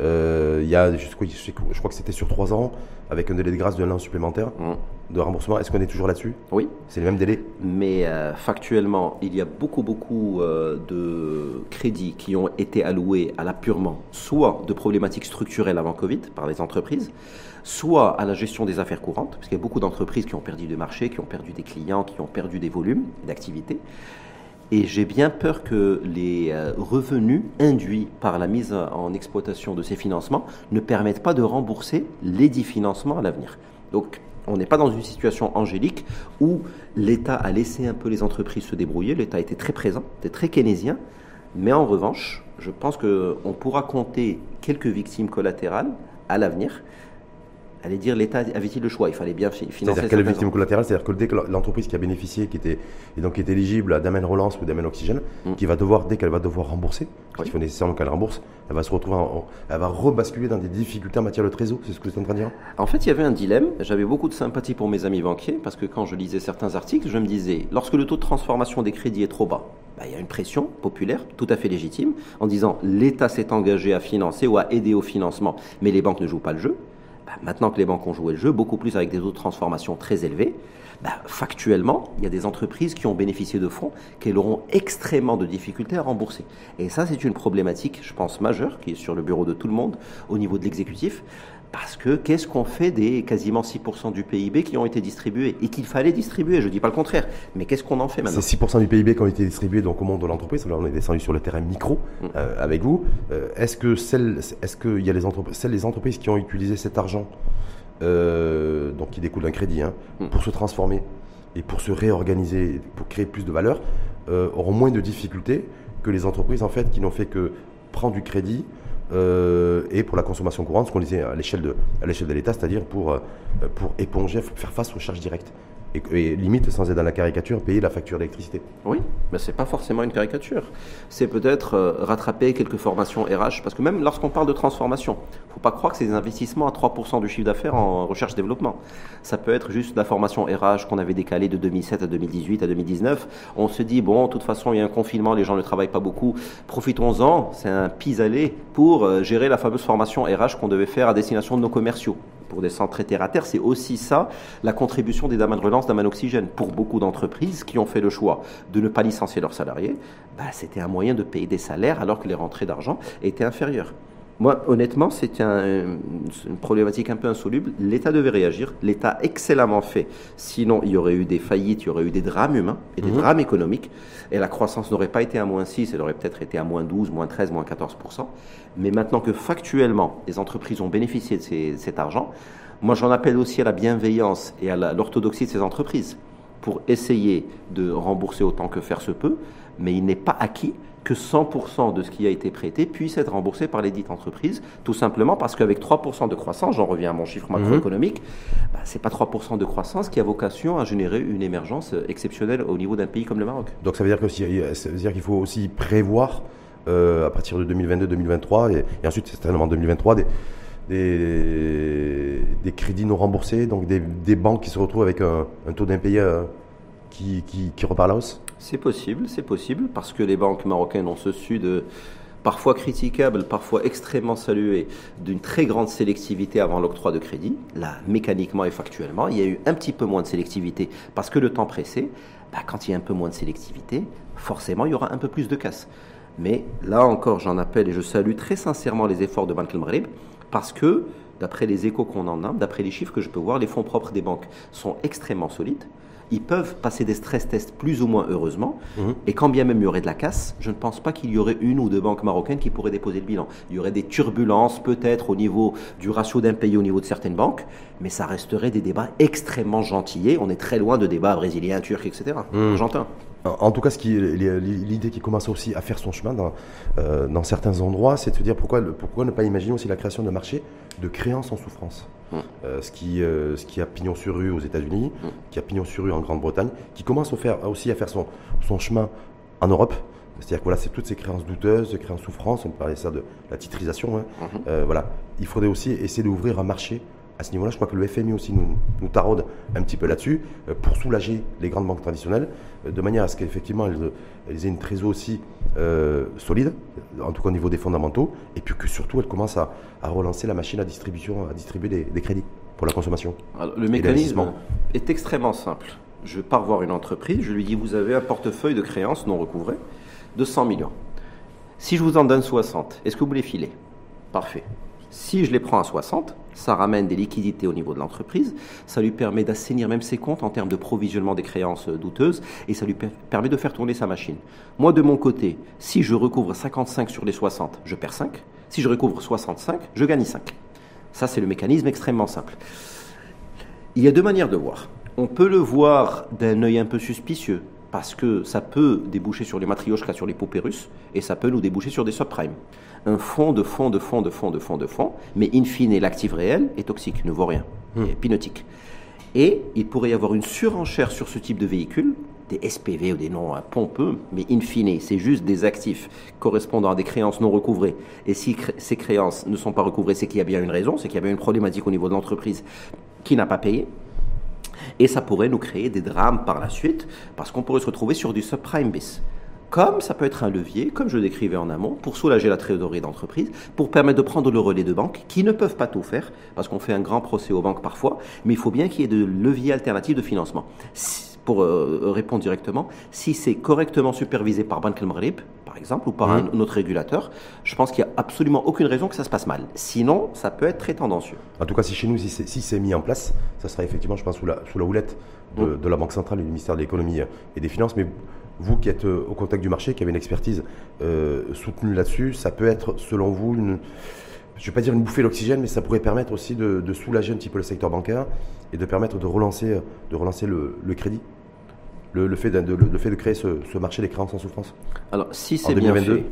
Euh, il y a, je, je crois que c'était sur 3 ans, avec un délai de grâce d'un an supplémentaire mmh. de remboursement. Est-ce qu'on est toujours là-dessus? Oui. C'est le même délai Mais euh, factuellement, il y a beaucoup, beaucoup euh, de crédits qui ont été alloués à l'appurement, soit de problématiques structurelles avant Covid par les entreprises, soit à la gestion des affaires courantes, parce qu'il y a beaucoup d'entreprises qui ont perdu des marchés, qui ont perdu des clients, qui ont perdu des volumes d'activité. Et j'ai bien peur que les euh, revenus induits par la mise en exploitation de ces financements ne permettent pas de rembourser les dix financements à l'avenir. Donc, on n'est pas dans une situation angélique où l'État a laissé un peu les entreprises se débrouiller. L'État était très présent, était très keynésien. Mais en revanche, je pense qu'on pourra compter quelques victimes collatérales à l'avenir allez dire l'État avait-il le choix Il fallait bien financer. C'est-à-dire quelle victime collatérale C'est-à-dire que dès que l'entreprise qui a bénéficié, qui était et donc qui est éligible à Damen Relance ou Damen Oxygène, mm. qui va devoir dès qu'elle va devoir rembourser, il faut nécessairement qu'elle rembourse, elle va se retrouver, elle va rebasculer dans des difficultés en matière de trésor. C'est ce que vous êtes en train de dire? En fait, il y avait un dilemme. J'avais beaucoup de sympathie pour mes amis banquiers parce que quand je lisais certains articles, je me disais lorsque le taux de transformation des crédits est trop bas, bah, il y a une pression populaire tout à fait légitime en disant l'État s'est engagé à financer ou à aider au financement, mais les banques ne jouent pas le jeu. Bah, maintenant que les banques ont joué le jeu, beaucoup plus avec des taux de transformation très élevés, bah, factuellement, il y a des entreprises qui ont bénéficié de fonds qui auront extrêmement de difficultés à rembourser. Et ça, c'est une problématique, je pense, majeure, qui est sur le bureau de tout le monde au niveau de l'exécutif. Parce que qu'est-ce qu'on fait des quasiment 6% du PIB qui ont été distribués et qu'il fallait distribuer Je ne dis pas le contraire, mais qu'est-ce qu'on en fait maintenant? Ces 6% du PIB qui ont été distribués donc au monde de l'entreprise, on est descendu sur le terrain micro mm. euh, avec vous. Euh, est-ce que celles, est-ce qu'il y a les entreprises, celles les entreprises qui ont utilisé cet argent, euh, donc qui découle d'un crédit, hein, mm. pour se transformer et pour se réorganiser, pour créer plus de valeur, auront moins de difficultés que les entreprises en fait qui n'ont fait que prendre du crédit euh, et pour la consommation courante, ce qu'on disait à l'échelle de, l'État, c'est-à-dire euh, pour éponger, faire face aux charges directes et, limite, sans être dans la caricature, payer la facture d'électricité. Oui, mais ce n'est pas forcément une caricature. C'est peut-être euh, rattraper quelques formations RH, parce que même lorsqu'on parle de transformation, il ne faut pas croire que c'est des investissements à 3% du chiffre d'affaires en recherche-développement. Ça peut être juste la formation RH qu'on avait décalée de 2007 à 2018 à 2019. On se dit, bon, de toute façon, il y a un confinement, les gens ne travaillent pas beaucoup, profitons-en, c'est un pis-aller pour euh, gérer la fameuse formation RH qu'on devait faire à destination de nos commerciaux pour des centres terre à terre, c'est aussi ça, la contribution des dames de relance d'Aman Oxygène. Pour beaucoup d'entreprises qui ont fait le choix de ne pas licencier leurs salariés, bah, c'était un moyen de payer des salaires alors que les rentrées d'argent étaient inférieures. Moi, honnêtement, c'est une problématique un peu insoluble. L'État devait réagir. L'État excellemment fait. Sinon, il y aurait eu des faillites, il y aurait eu des drames humains et des mhm. drames économiques. Et la croissance n'aurait pas été à moins 6, elle aurait peut-être été à moins 12, moins 13, moins 14 Mais maintenant que factuellement, les entreprises ont bénéficié de cet argent, moi j'en appelle aussi à la bienveillance et à l'orthodoxie de ces entreprises. pour essayer de rembourser autant que faire se peut, mais il n'est pas acquis que 100% de ce qui a été prêté puisse être remboursé par les dites entreprises, tout simplement parce qu'avec 3% de croissance, j'en reviens à mon chiffre mhm. macroéconomique, bah, ce n'est pas 3% de croissance qui a vocation à générer une émergence exceptionnelle au niveau d'un pays comme le Maroc. Donc ça veut dire qu'il faut aussi prévoir euh, à partir de 2022-2023 et, et, ensuite certainement 2023 des, des, crédits non remboursés, donc des, banques qui se retrouvent avec un, taux d'impayé qui, repart la hausse? C'est possible, c'est possible, parce que les banques marocaines ont ce su de parfois critiquable, parfois extrêmement salué, d'une très grande sélectivité avant l'octroi de crédit. Là, mécaniquement et factuellement, il y a eu un petit peu moins de sélectivité parce que le temps pressait. Bah, quand il y a un peu moins de sélectivité, forcément, il y aura un peu plus de casse. Mais là encore, j'en appelle et je salue très sincèrement les efforts de Bank el parce que, d'après les échos qu'on en a, d'après les chiffres que je peux voir, les fonds propres des banques sont extrêmement solides. Ils peuvent passer des stress tests plus ou moins heureusement. Mhm. Et quand bien même il y aurait de la casse, je ne pense pas qu'il y aurait une ou deux banques marocaines qui pourraient déposer le bilan. Il y aurait des turbulences peut-être au niveau du ratio d'impayé au niveau de certaines banques, mais ça resterait des débats extrêmement gentillés. On est très loin de débats brésiliens, turcs, etc. Mmh. J'entends. En tout cas, l'idée qui commence aussi à faire son chemin dans, euh, dans certains endroits, c'est de se dire pourquoi, pourquoi ne pas imaginer aussi la création d'un marché de créances en souffrance? Mm. Euh, ce, qui, euh, ce qui a pignon sur rue aux États-Unis, mm. qui a pignon sur rue en Grande-Bretagne, qui commence aussi à faire son, son chemin en Europe. C'est-à-dire que voilà, c'est toutes ces créances douteuses, créances souffrance, on parlait ça de la titrisation. Hein. Mm-hmm. voilà. Il faudrait aussi essayer d'ouvrir un marché à ce niveau-là, je crois que le FMI aussi nous, nous taraude un petit peu là-dessus euh, pour soulager les grandes banques traditionnelles, euh, de manière à ce qu'effectivement elles, aient une trésorerie aussi euh, solide, en tout cas au niveau des fondamentaux, et puis que surtout elles commencent à, relancer la machine à distribution, à distribuer des, crédits pour la consommation. le mécanisme est extrêmement simple. Je pars voir une entreprise, je lui dis vous avez un portefeuille de créances non recouvrées de 100 millions. Si je vous en donne 60, est-ce que vous les filez? Parfait. Si je les prends à 60, ça ramène des liquidités au niveau de l'entreprise, ça lui permet d'assainir même ses comptes en termes de provisionnement des créances douteuses et ça lui permet de faire tourner sa machine. Moi, de mon côté, si je recouvre 55 sur les 60, je perds 5. Si je recouvre 65, je gagne 5. Ça, c'est le mécanisme extrêmement simple. Il y a deux manières de voir. On peut le voir d'un œil un peu suspicieux, parce que ça peut déboucher sur les matrioshkas, sur les poupées russes, et ça peut nous déboucher sur des subprimes un fonds de fonds de fonds de fonds de fonds de fonds, mais in fine, l'actif réel est toxique, ne vaut rien, hmm. est pinotique. Et il pourrait y avoir une surenchère sur ce type de véhicule, des SPV ou des noms pompeux, mais in fine, c'est juste des actifs correspondant à des créances non recouvrées. Et si ces créances ne sont pas recouvrées, c'est qu'il y a bien une raison, c'est qu'il y a bien une problématique au niveau de l'entreprise qui n'a pas payé. Et ça pourrait nous créer des drames par la suite, parce qu'on pourrait se retrouver sur du subprime bis comme ça peut être un levier, comme je décrivais en amont, pour soulager la trésorerie d'entreprise, pour permettre de prendre le relais de banques qui ne peuvent pas tout faire, parce qu'on fait un grand procès aux banques parfois, mais il faut bien qu'il y ait de leviers alternatifs de financement. pour euh, répondre directement, si c'est correctement supervisé par Banque Maghreb, par exemple, ou par mmh. un autre régulateur, je pense qu'il n'y a absolument aucune raison que ça se passe mal. Sinon, ça peut être très tendancieux. En tout cas, si chez nous, si c'est mis en place, ça sera effectivement, je pense, sous la, sous la houlette de, mmh. de la Banque centrale et du ministère de l'économie et des finances. Mais vous qui êtes euh, au contact du marché, qui avez une expertise euh, soutenue là-dessus, ça peut être, selon vous, une, je ne vais pas dire une bouffée d'oxygène, mais ça pourrait permettre aussi de, soulager un petit peu le secteur bancaire et de permettre de relancer, de relancer le, crédit. Le, fait de, le, fait de créer ce, marché des créances en souffrance. Alors, si c'est bien fait,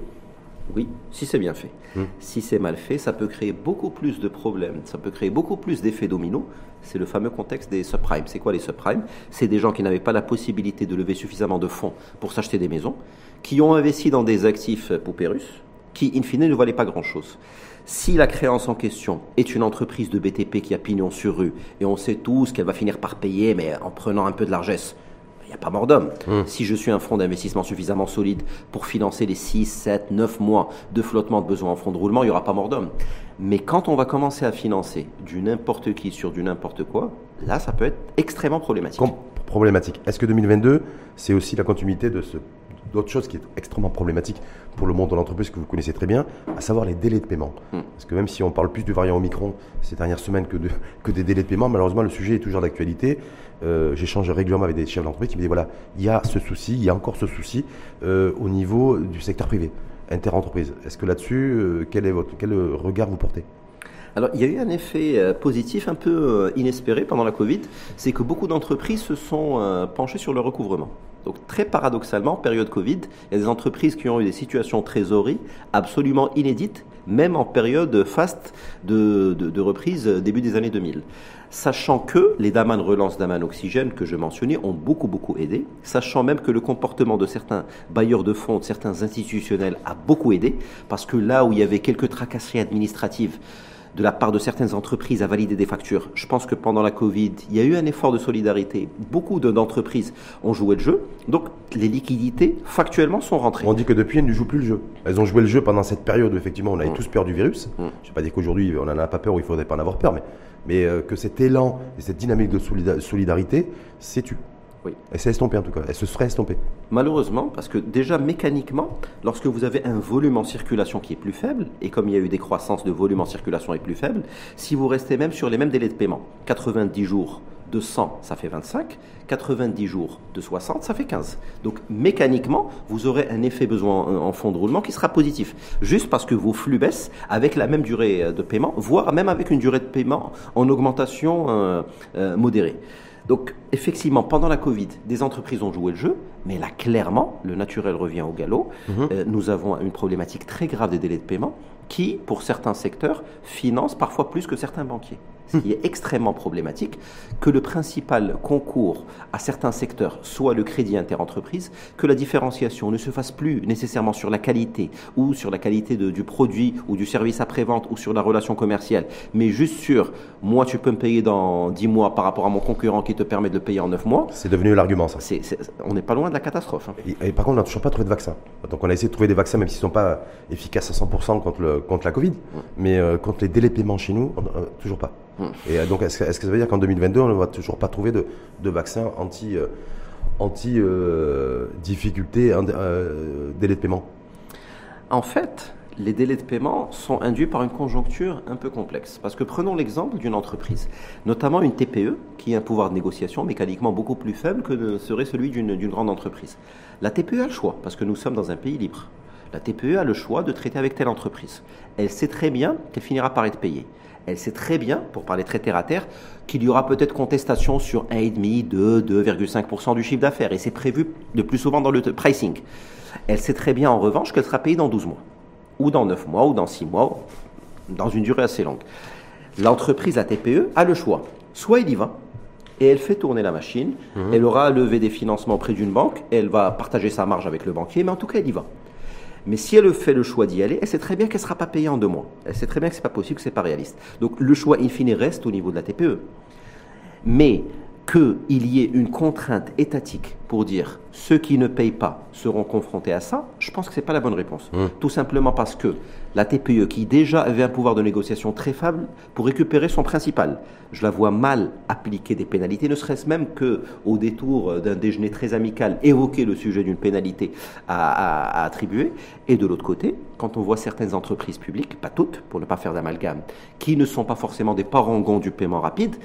oui, si c'est bien fait. Hmm. Si c'est mal fait, ça peut créer beaucoup plus de problèmes, ça peut créer beaucoup plus d'effets dominos. C'est le fameux contexte des subprimes. C'est quoi les subprimes? C'est des gens qui n'avaient pas la possibilité de lever suffisamment de fonds pour s'acheter des maisons, qui ont investi dans des actifs poupées russes, qui, in fine, ne valaient pas grand-chose. Si la créance en question est une entreprise de BTP qui a pignon sur rue, et on sait tous qu'elle va finir par payer, mais en prenant un peu de largesse, n'y a pas mort d'homme. Hum. Si je suis un fonds d'investissement suffisamment solide pour financer les 6, 7, 9 mois de flottement de besoins en fonds de roulement, il n'y aura pas mort d'homme. Mais quand on va commencer à financer du n'importe qui sur du n'importe quoi, là, ça peut être extrêmement problématique. problématique. Est-ce que 2022, c'est aussi la continuité de ce d'autres choses qui est extrêmement problématique pour le monde de l'entreprise que vous connaissez très bien, à savoir les délais de paiement? Hmm. Parce que même si on parle plus du variant Omicron ces dernières semaines que, de, que des délais de paiement, malheureusement le sujet est toujours d'actualité. Euh, J'échange régulièrement avec des chefs d'entreprise qui me disent voilà, il y a ce souci, il y a encore ce souci euh, au niveau du secteur privé, inter-entreprise. Est-ce que là-dessus, euh, quel est votre quel regard vous portez? Alors, il y a eu un effet positif un peu inespéré pendant la Covid, c'est que beaucoup d'entreprises se sont penchées sur le recouvrement. Donc, très paradoxalement, période Covid, il y a des entreprises qui ont eu des situations trésorerie absolument inédites, même en période faste de, de reprise début des années 2000 sachant que les Daman relance Daman Oxygène que je mentionnais ont beaucoup beaucoup aidé, sachant même que le comportement de certains bailleurs de fonds, de certains institutionnels a beaucoup aidé, parce que là où il y avait quelques tracasseries administratives, de la part de certaines entreprises à valider des factures. Je pense que pendant la Covid, il y a eu un effort de solidarité. Beaucoup d'entreprises ont joué le jeu. Donc, les liquidités, factuellement, sont rentrées. On dit que depuis, elles ne jouent plus le jeu. Elles ont joué le jeu pendant cette période où, effectivement, on avait mm. tous peur du virus. Mm. Je ne vais pas dire qu'aujourd'hui, on n'en a pas peur ou il ne faudrait pas en avoir peur, mais, mais euh, que cet élan et cette dynamique de solidarité s'est tu. Oui. Elle s'est estompée en tout cas, elle se serait estompée. Malheureusement, parce que déjà mécaniquement, lorsque vous avez un volume en circulation qui est plus faible, et comme il y a eu des croissances de volume en circulation est plus faible, si vous restez même sur les mêmes délais de paiement, 90 jours de 100, ça fait 25, 90 jours de 60, ça fait 15. Donc mécaniquement, vous aurez un effet besoin en fonds de roulement qui sera positif, juste parce que vos flux baissent avec la même durée de paiement, voire même avec une durée de paiement en augmentation euh, euh, modérée. Donc, effectivement, pendant la Covid, des entreprises ont joué le jeu, mais là, clairement, le naturel revient au galop. Mhm. Euh, nous avons une problématique très grave des délais de paiement qui, pour certains secteurs, financent parfois plus que certains banquiers ce qui est extrêmement problématique, que le principal concours à certains secteurs soit le crédit interentreprise, que la différenciation ne se fasse plus nécessairement sur la qualité ou sur la qualité du produit ou du service après-vente ou sur la relation commerciale, mais juste sur moi tu peux me payer dans 10 mois par rapport à mon concurrent qui te permet de le payer en 9 mois. C'est devenu l'argument ça. on n'est pas loin de la catastrophe. Hein. Et, par contre, on n'a toujours pas trouvé de vaccin. Donc on a essayé de trouver des vaccins même s'ils ne sont pas efficaces à 100% contre, le, contre la Covid, mais euh, contre les délais de paiement chez nous, euh, toujours pas. Et euh, donc, est-ce que, ça veut dire qu'en 2022, on ne va toujours pas trouver de, de vaccin anti, euh, anti euh, difficulté, délai de paiement? En fait, les délais de paiement sont induits par une conjoncture un peu complexe. Parce que prenons l'exemple d'une entreprise, notamment une TPE, qui a un pouvoir de négociation mécaniquement beaucoup plus faible que serait celui d'une grande entreprise. La TPE a le choix, parce que nous sommes dans un pays libre. La TPE a le choix de traiter avec telle entreprise. Elle sait très bien qu'elle finira par être payée elle sait très bien, pour parler très terre à terre, qu'il y aura peut-être contestation sur 1,5, 2, 2,5% du chiffre d'affaires. Et c'est prévu le plus souvent dans le pricing. Elle sait très bien, en revanche, qu'elle sera payée dans 12 mois, ou dans 9 mois, ou dans 6 mois, dans une durée assez longue. L'entreprise, la TPE, a le choix. Soit elle y va, et elle fait tourner la machine, mmh. elle aura levé des financements auprès d'une banque, elle va partager sa marge avec le banquier, mais en tout cas, elle y va. Mais si elle fait le choix d'y aller, elle sait très bien qu'elle ne sera pas payée en deux mois. Elle sait très bien que ce n'est pas possible, que ce n'est pas réaliste. Donc le choix in fine reste au niveau de la TPE. Mais qu'il y ait une contrainte étatique pour dire ceux qui ne payent pas seront confrontés à ça, je pense que ce n'est pas la bonne réponse. Mmh. Tout simplement parce que la TPE, qui déjà avait un pouvoir de négociation très faible, pour récupérer son principal, je la vois mal appliquer des pénalités, ne serait-ce même que au détour d'un déjeuner très amical, évoquer le sujet d'une pénalité à, à attribuer. Et de l'autre côté, quand on voit certaines entreprises publiques, pas toutes, pour ne pas faire d'amalgame, qui ne sont pas forcément des parangons du paiement rapide,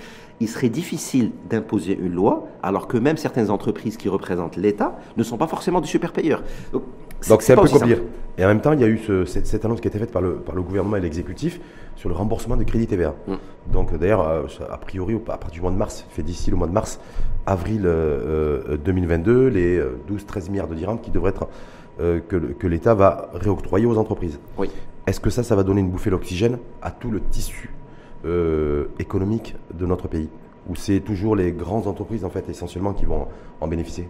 il serait difficile d'imposer une loi, alors que même certaines entreprises qui représentent l'État ne sont pas forcément des super payeurs. Donc c'est un peu compliqué. Et en même temps, il y a eu cette, annonce qui a été faite par le, par le gouvernement et l'exécutif sur le remboursement de crédit TVA. Mm. Donc d'ailleurs, euh, a priori, à partir du mois de mars, fait d'ici le mois de mars, avril 2022, euh, euh, les 12-13 milliards de dirhams qui devraient être que, que l'État va réoctroyer aux entreprises. Oui. Est-ce que ça, ça va donner une bouffée d'oxygène à tout le tissu économique de notre pays Ou c'est toujours les grandes entreprises, en fait, essentiellement, qui vont en bénéficier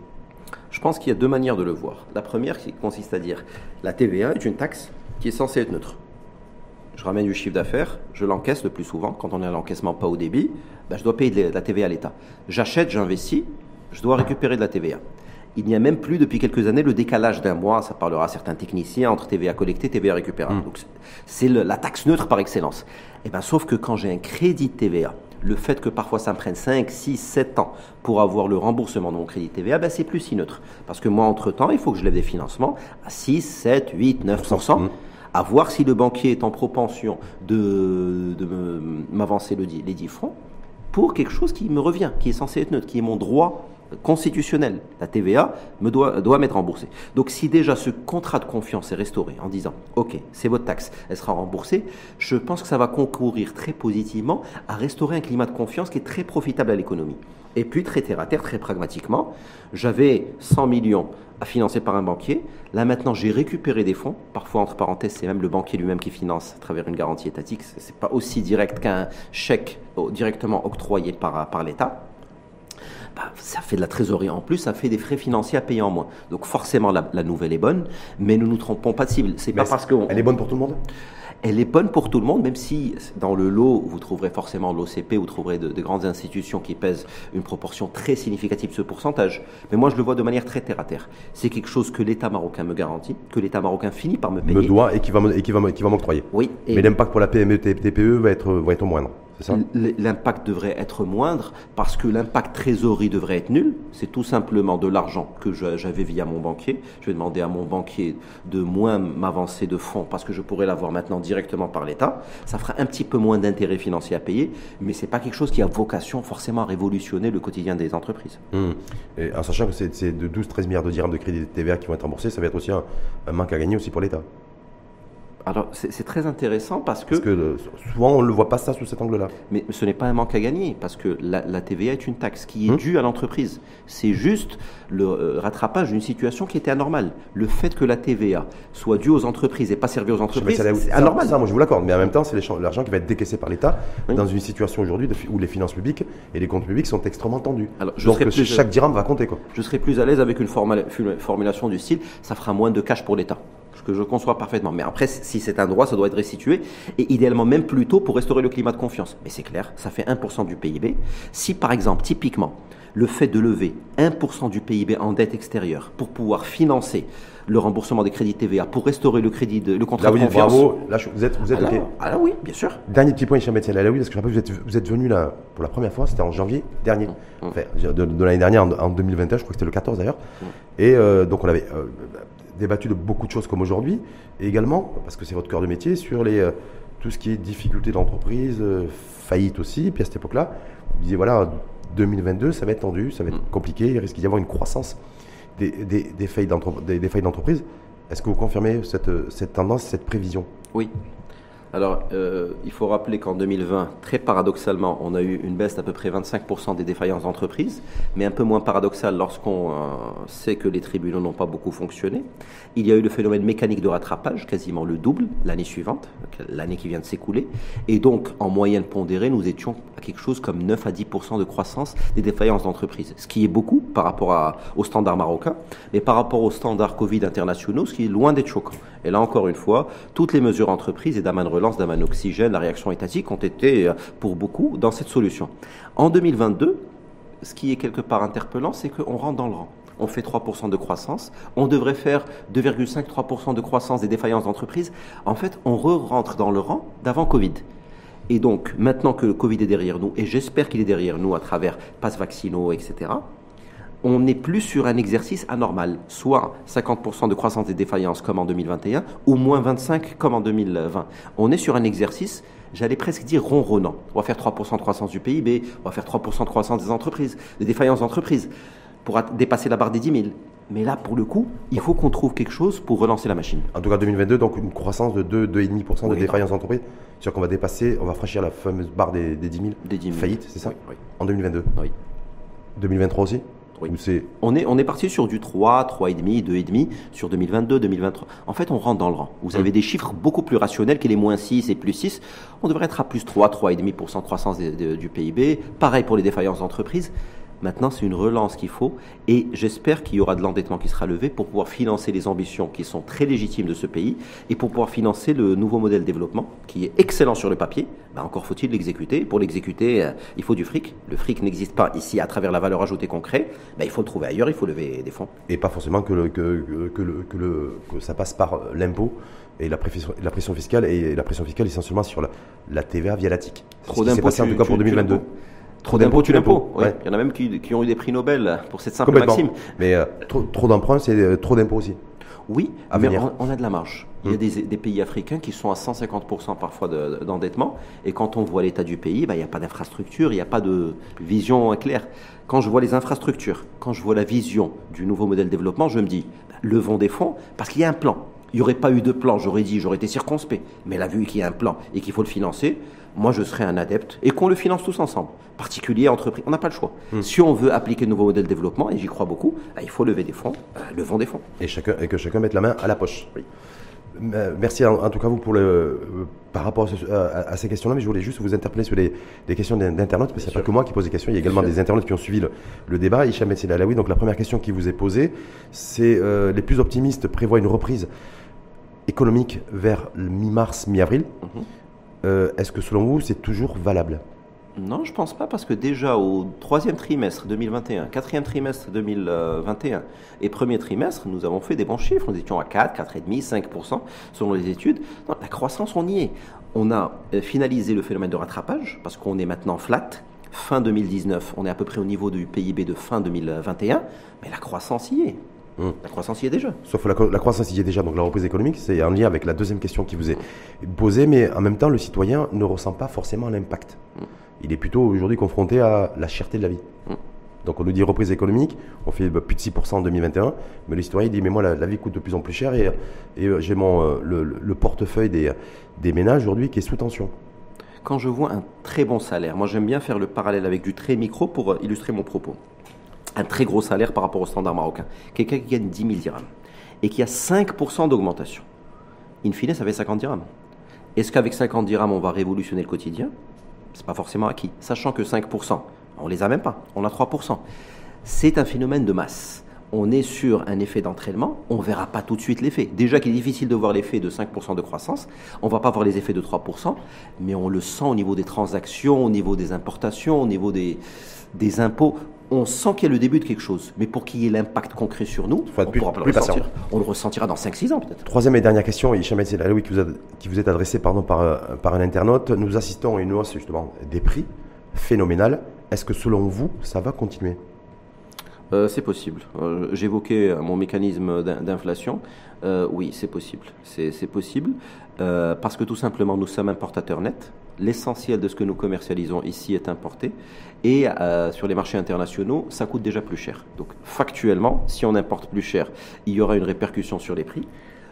je pense qu'il y a deux manières de le voir. La première qui consiste à dire la TVA est une taxe qui est censée être neutre. Je ramène du chiffre d'affaires, je l'encaisse le plus souvent. Quand on est à l'encaissement pas au débit, ben, je dois payer de la TVA à l'État. J'achète, j'investis, je dois récupérer de la TVA. Il n'y a même plus depuis quelques années le décalage d'un mois, ça parlera à certains techniciens, entre TVA collectée et TVA récupérable. Hmm. c'est la taxe neutre par excellence. Et eh ben, sauf que quand j'ai un crédit de TVA, le fait que parfois ça me prenne 5, 6, 7 ans pour avoir le remboursement de mon crédit TVA, ben c'est plus si neutre. Parce que moi, entre-temps, il faut que je lève des financements à 6, 7, 8, 9%, à voir si le banquier est en propension de, m'avancer les 10 francs pour quelque chose qui me revient, qui est censé être neutre, qui est mon droit constitutionnel. La TVA me doit, doit m'être remboursée. Donc si déjà ce contrat de confiance est restauré en disant OK, c'est votre taxe, elle sera remboursée, je pense que ça va concourir très positivement à restaurer un climat de confiance qui est très profitable à l'économie. Et puis très terre à terre, très pragmatiquement, j'avais 100 millions à financer par un banquier. Là maintenant, j'ai récupéré des fonds. Parfois, entre parenthèses, c'est même le banquier lui-même qui finance à travers une garantie étatique. C'est pas aussi direct qu'un chèque directement octroyé par, par l'État. Bah, ça fait de la trésorerie en plus, ça fait des frais financiers à payer en moins. Donc forcément, la, nouvelle est bonne, mais nous nous trompons pas de cible. C'est pas parce que elle est bonne pour tout le monde? Elle est bonne pour tout le monde, même si dans le lot, vous trouverez forcément l'OCP, vous trouverez de, grandes institutions qui pèsent une proportion très significative de ce pourcentage. Mais moi, je le vois de manière très terre à terre. C'est quelque chose que l'État marocain me garantit, que l'État marocain finit par me payer. Me doit et qui va m'octroyer. Oui. Mais l'impact pour la PME, TPE va être, va être moindre. L'impact devrait être moindre parce que l'impact trésorerie devrait être nul. C'est tout simplement de l'argent que j'avais via mon banquier. Je vais demander à mon banquier de moins m'avancer de fonds parce que je pourrais l'avoir maintenant directement par l'État. Ça fera un petit peu moins d'intérêts financiers à payer, mais c'est pas quelque chose qui a vocation forcément à révolutionner le quotidien des entreprises. Et en sachant que c'est de 12-13 milliards de dirhams de crédit de TVA qui vont être remboursés, ça va être aussi un manque à gagner aussi pour l'État. Alors, c'est très intéressant parce que... Parce que souvent, on ne le voit pas ça sous cet angle-là. Mais ce n'est pas un manque à gagner, parce que la, TVA est une taxe qui est hum. due à l'entreprise. C'est juste le euh, rattrapage d'une situation qui était anormale. Le fait que la TVA soit due aux entreprises et pas servie aux entreprises, c'est anormal. Ça, moi, je vous l'accorde. Mais en même temps, c'est l'argent qui va être décaissé par l'État dans une situation aujourd'hui où les finances publiques et les comptes publics sont extrêmement tendus. Alors, Donc, chaque dirham va compter. Quoi. Je serais plus à l'aise avec une formulation du style, ça fera moins de cash pour l'État que je conçois parfaitement. Mais après, si c'est un droit, ça doit être restitué, et idéalement même plus tôt pour restaurer le climat de confiance. Mais c'est clair, ça fait 1% du PIB. Si par exemple, typiquement, le fait de lever 1% du PIB en dette extérieure pour pouvoir financer le remboursement des crédits TVA, pour restaurer le crédit de, le contrat de confiance. Bravo, là vous êtes, vous êtes ah, ah là, oui, bien sûr. Dernier petit point, Hicham Etienne, là oui, parce que je rappelle, vous êtes, vous êtes venu là pour la première fois, c'était en janvier dernier, mmh. enfin, de, l'année dernière, en, 2021, je crois que c'était le 14 d'ailleurs. Mmh. Et euh, donc on avait euh, débattu de beaucoup de choses comme aujourd'hui, et également, parce que c'est votre cœur de métier, sur les, euh, tout ce qui est difficulté d'entreprise, euh, faillite aussi. Puis à cette époque-là, vous disiez, voilà, 2022, ça va être tendu, ça va être mm. compliqué, il risque d'y avoir une croissance des, des, des failles d'entreprise. Est-ce que vous confirmez cette, cette tendance, cette prévision? Oui, alors, euh, il faut rappeler qu'en 2020, très paradoxalement, on a eu une baisse d'à peu près 25% des défaillances d'entreprises, mais un peu moins paradoxal lorsqu'on euh, sait que les tribunaux n'ont pas beaucoup fonctionné. Il y a eu le phénomène mécanique de rattrapage, quasiment le double l'année suivante, l'année qui vient de s'écouler. Et donc, en moyenne pondérée, nous étions à quelque chose comme 9 à 10% de croissance des défaillances d'entreprises, ce qui est beaucoup par rapport à, aux standards marocains, mais par rapport aux standards Covid internationaux, ce qui est loin d'être choquant. Et là, encore une fois, toutes les mesures entreprises et d'Aman relance d'Aman oxygène, la réaction étatique ont été, euh, pour beaucoup, dans cette solution. En 2022, ce qui est quelque part interpellant, c'est qu'on rentre dans le rang. On fait 3% de croissance. On devrait faire 2,5-3% de croissance des défaillances d'entreprises. En fait, on re-rentre dans le rang d'avant Covid. Et donc, maintenant que le Covid est derrière nous, et j'espère qu'il est derrière nous à travers passe vaccinaux, etc., on n'est plus sur un exercice anormal, soit 50% de croissance des défaillances comme en 2021, ou moins 25% comme en 2020. On est sur un exercice, j'allais presque dire ronronnant. On va faire 3% de croissance du PIB, on va faire 3% de croissance des entreprises, des défaillances d'entreprises, pour dépasser la barre des 10 000. Mais là, pour le coup, il faut qu'on trouve quelque chose pour relancer la machine. En tout cas, 2022, donc une croissance de 2, 2,5% de défaillances d'entreprises. C'est-à-dire qu'on va dépasser, on va franchir la fameuse barre des, 10 000, des 10 000. faillites, c'est ça oui, En 2022 Oui. 2023 aussi on est, on est parti sur du 3, 3,5, 2,5 sur 2022, 2023. En fait, on rentre dans le rang. Vous avez mm. des chiffres beaucoup plus rationnels que les moins 6 et plus 6. On devrait être à plus 3, 3,5% de croissance du PIB. Pareil pour les défaillances d'entreprise. Maintenant, c'est une relance qu'il faut et j'espère qu'il y aura de l'endettement qui sera levé pour pouvoir financer les ambitions qui sont très légitimes de ce pays et pour pouvoir financer le nouveau modèle de développement qui est excellent sur le papier. Ben, encore faut-il l'exécuter. Pour l'exécuter, euh, il faut du fric. Le fric n'existe pas ici à travers la valeur ajoutée concrète. Ben, il faut le trouver ailleurs, il faut lever des fonds. Et pas forcément que, que, que, ça passe par l'impôt et la pression, la pression fiscale et la pression fiscale essentiellement sur la, la TVA via la TIC. Trop d'impôts. en tout cas pour 2022. Trop d'impôts, tu l'impôt. Il y en a même qui, ont eu des prix Nobel pour cette simple maxime. Mais euh, trop, d'emprunts, c'est euh, trop d'impôts aussi. Oui, mais on, a de la marge. Il y a hmm. des, pays africains qui sont à 150% parfois d'endettement, et quand on voit l'état du pays, bah, il n'y a pas d'infrastructure, il n'y a pas de vision claire. Quand je vois les infrastructures, quand je vois la vision du nouveau modèle de développement, je me dis, bah, levons des fonds, parce qu'il y a un plan. Il n'y aurait pas eu de plan, j'aurais dit, j'aurais été circonspect. Mais là, vu qu'il y a un plan et qu'il faut le financer, moi je serais un adepte et qu'on le finance tous ensemble. Particulier, entreprise, on n'a pas le choix. Hmm. Si on veut appliquer de nouveaux modèles de développement, et j'y crois beaucoup, bah, il faut lever des fonds, euh, levons des fonds. Et, chacun, et que chacun mette la main à la poche. Oui. Merci en, tout cas vous pour le, euh, par rapport à, ces questions-là, mais je voulais juste vous interpeller sur les, questions d'internautes, parce qu'il n'y a pas que moi qui pose des questions, il y a également des internautes qui ont suivi le, débat. Hicham Alaoui, donc la première question qui vous est posée, c'est euh, les plus optimistes prévoient une reprise économique vers mi-mars, mi-avril. Mhm. Euh, est-ce que selon vous, c'est toujours valable? Non, je pense pas, parce que déjà au troisième trimestre 2021, quatrième trimestre 2021 et premier trimestre, nous avons fait des bons chiffres. Nous étions à 4, 4,5, 5% selon les études. la croissance, on y est. On a euh, finalisé le phénomène de rattrapage, parce qu'on est maintenant flat. Fin 2019, on est à peu près au niveau du PIB de fin 2021, mais la croissance y est. Hum. La croissance y est déjà. Sauf la, la, croissance y est déjà, donc la reprise économique, c'est en lien avec la deuxième question qui vous est posée, mais en même temps, le citoyen ne ressent pas forcément l'impact. Hum. Il est plutôt aujourd'hui confronté à la cherté de la vie. Hum. Donc on nous dit reprise économique, on fait bah, plus de 6% en 2021, mais le citoyen dit mais moi la, vie coûte de plus en plus cher et, et euh, j'ai mon euh, le, portefeuille des, des ménages aujourd'hui qui est sous tension. Quand je vois un très bon salaire, moi j'aime bien faire le parallèle avec du très micro pour euh, illustrer mon propos un très gros salaire par rapport au standard marocain. Quelqu'un qui gagne 10 000 dirhams et qui a 5% d'augmentation. In fine, ça fait 50 dirhams. Est-ce qu'avec 50 dirhams, on va révolutionner le quotidien? C'est pas forcément acquis. Sachant que 5%, on les a même pas. On a 3%. C'est un phénomène de masse. On est sur un effet d'entraînement, on ne verra pas tout de suite l'effet. Déjà qu'il est difficile de voir l'effet de 5% de croissance, on ne va pas voir les effets de 3%, mais on le sent au niveau des transactions, au niveau des importations, au niveau des, des impôts on sent qu'il y a le début de quelque chose. Mais pour qu'il y ait l'impact concret sur nous, on, plus, le ressentir. on le ressentira dans 5-6 ans peut-être. Troisième et dernière question, Hicham qui vous, qui vous est adressée pardon, par, euh, par un internaute. Nous assistons à une hausse justement des prix phénoménale. Est-ce que selon vous, ça va continuer? Euh, c'est possible. Euh, j'évoquais mon mécanisme d'inflation. oui, c'est possible. C'est possible parce que tout simplement, nous sommes importateurs nets l'essentiel de ce que nous commercialisons ici est importé. Et euh, sur les marchés internationaux, ça coûte déjà plus cher. Donc factuellement, si on importe plus cher, il y aura une répercussion sur les prix.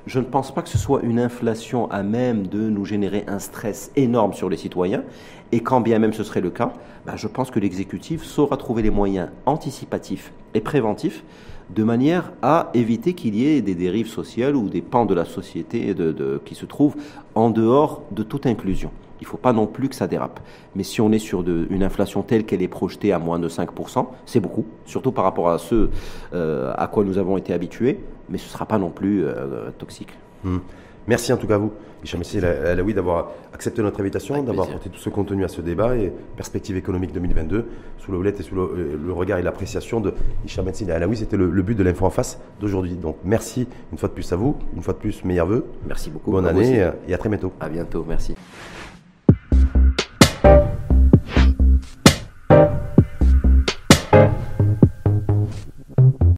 Je ne pense pas que ce soit une inflation à même de nous générer un stress énorme sur les citoyens. Et quand bien même ce serait le cas, bah, je pense que l'exécutif saura trouver les moyens anticipatifs et préventifs de manière à éviter qu'il y ait des dérives sociales ou des pans de la société qui se trouvent en dehors de toute inclusion. Il ne faut pas non plus que ça dérape. Mais si on est sur une inflation telle qu'elle est projetée à moins de 5%, c'est beaucoup, surtout par rapport à ce euh, à quoi nous avons été habitués, mais ce ne sera pas non plus euh, toxique. Hmm. Merci en tout cas à vous, Hicham Alaoui, d'avoir accepté notre invitation, d'avoir apporté tout ce contenu à ce débat et perspective économique 2022 sous le et sous le, regard et l'appréciation de Hicham Alaoui. C'était le, but de l'info en face d'aujourd'hui. Donc merci une fois de plus à vous, une fois de plus meilleurs vœux. Merci beaucoup. Bonne année et à très bientôt. À bientôt, merci. Bye.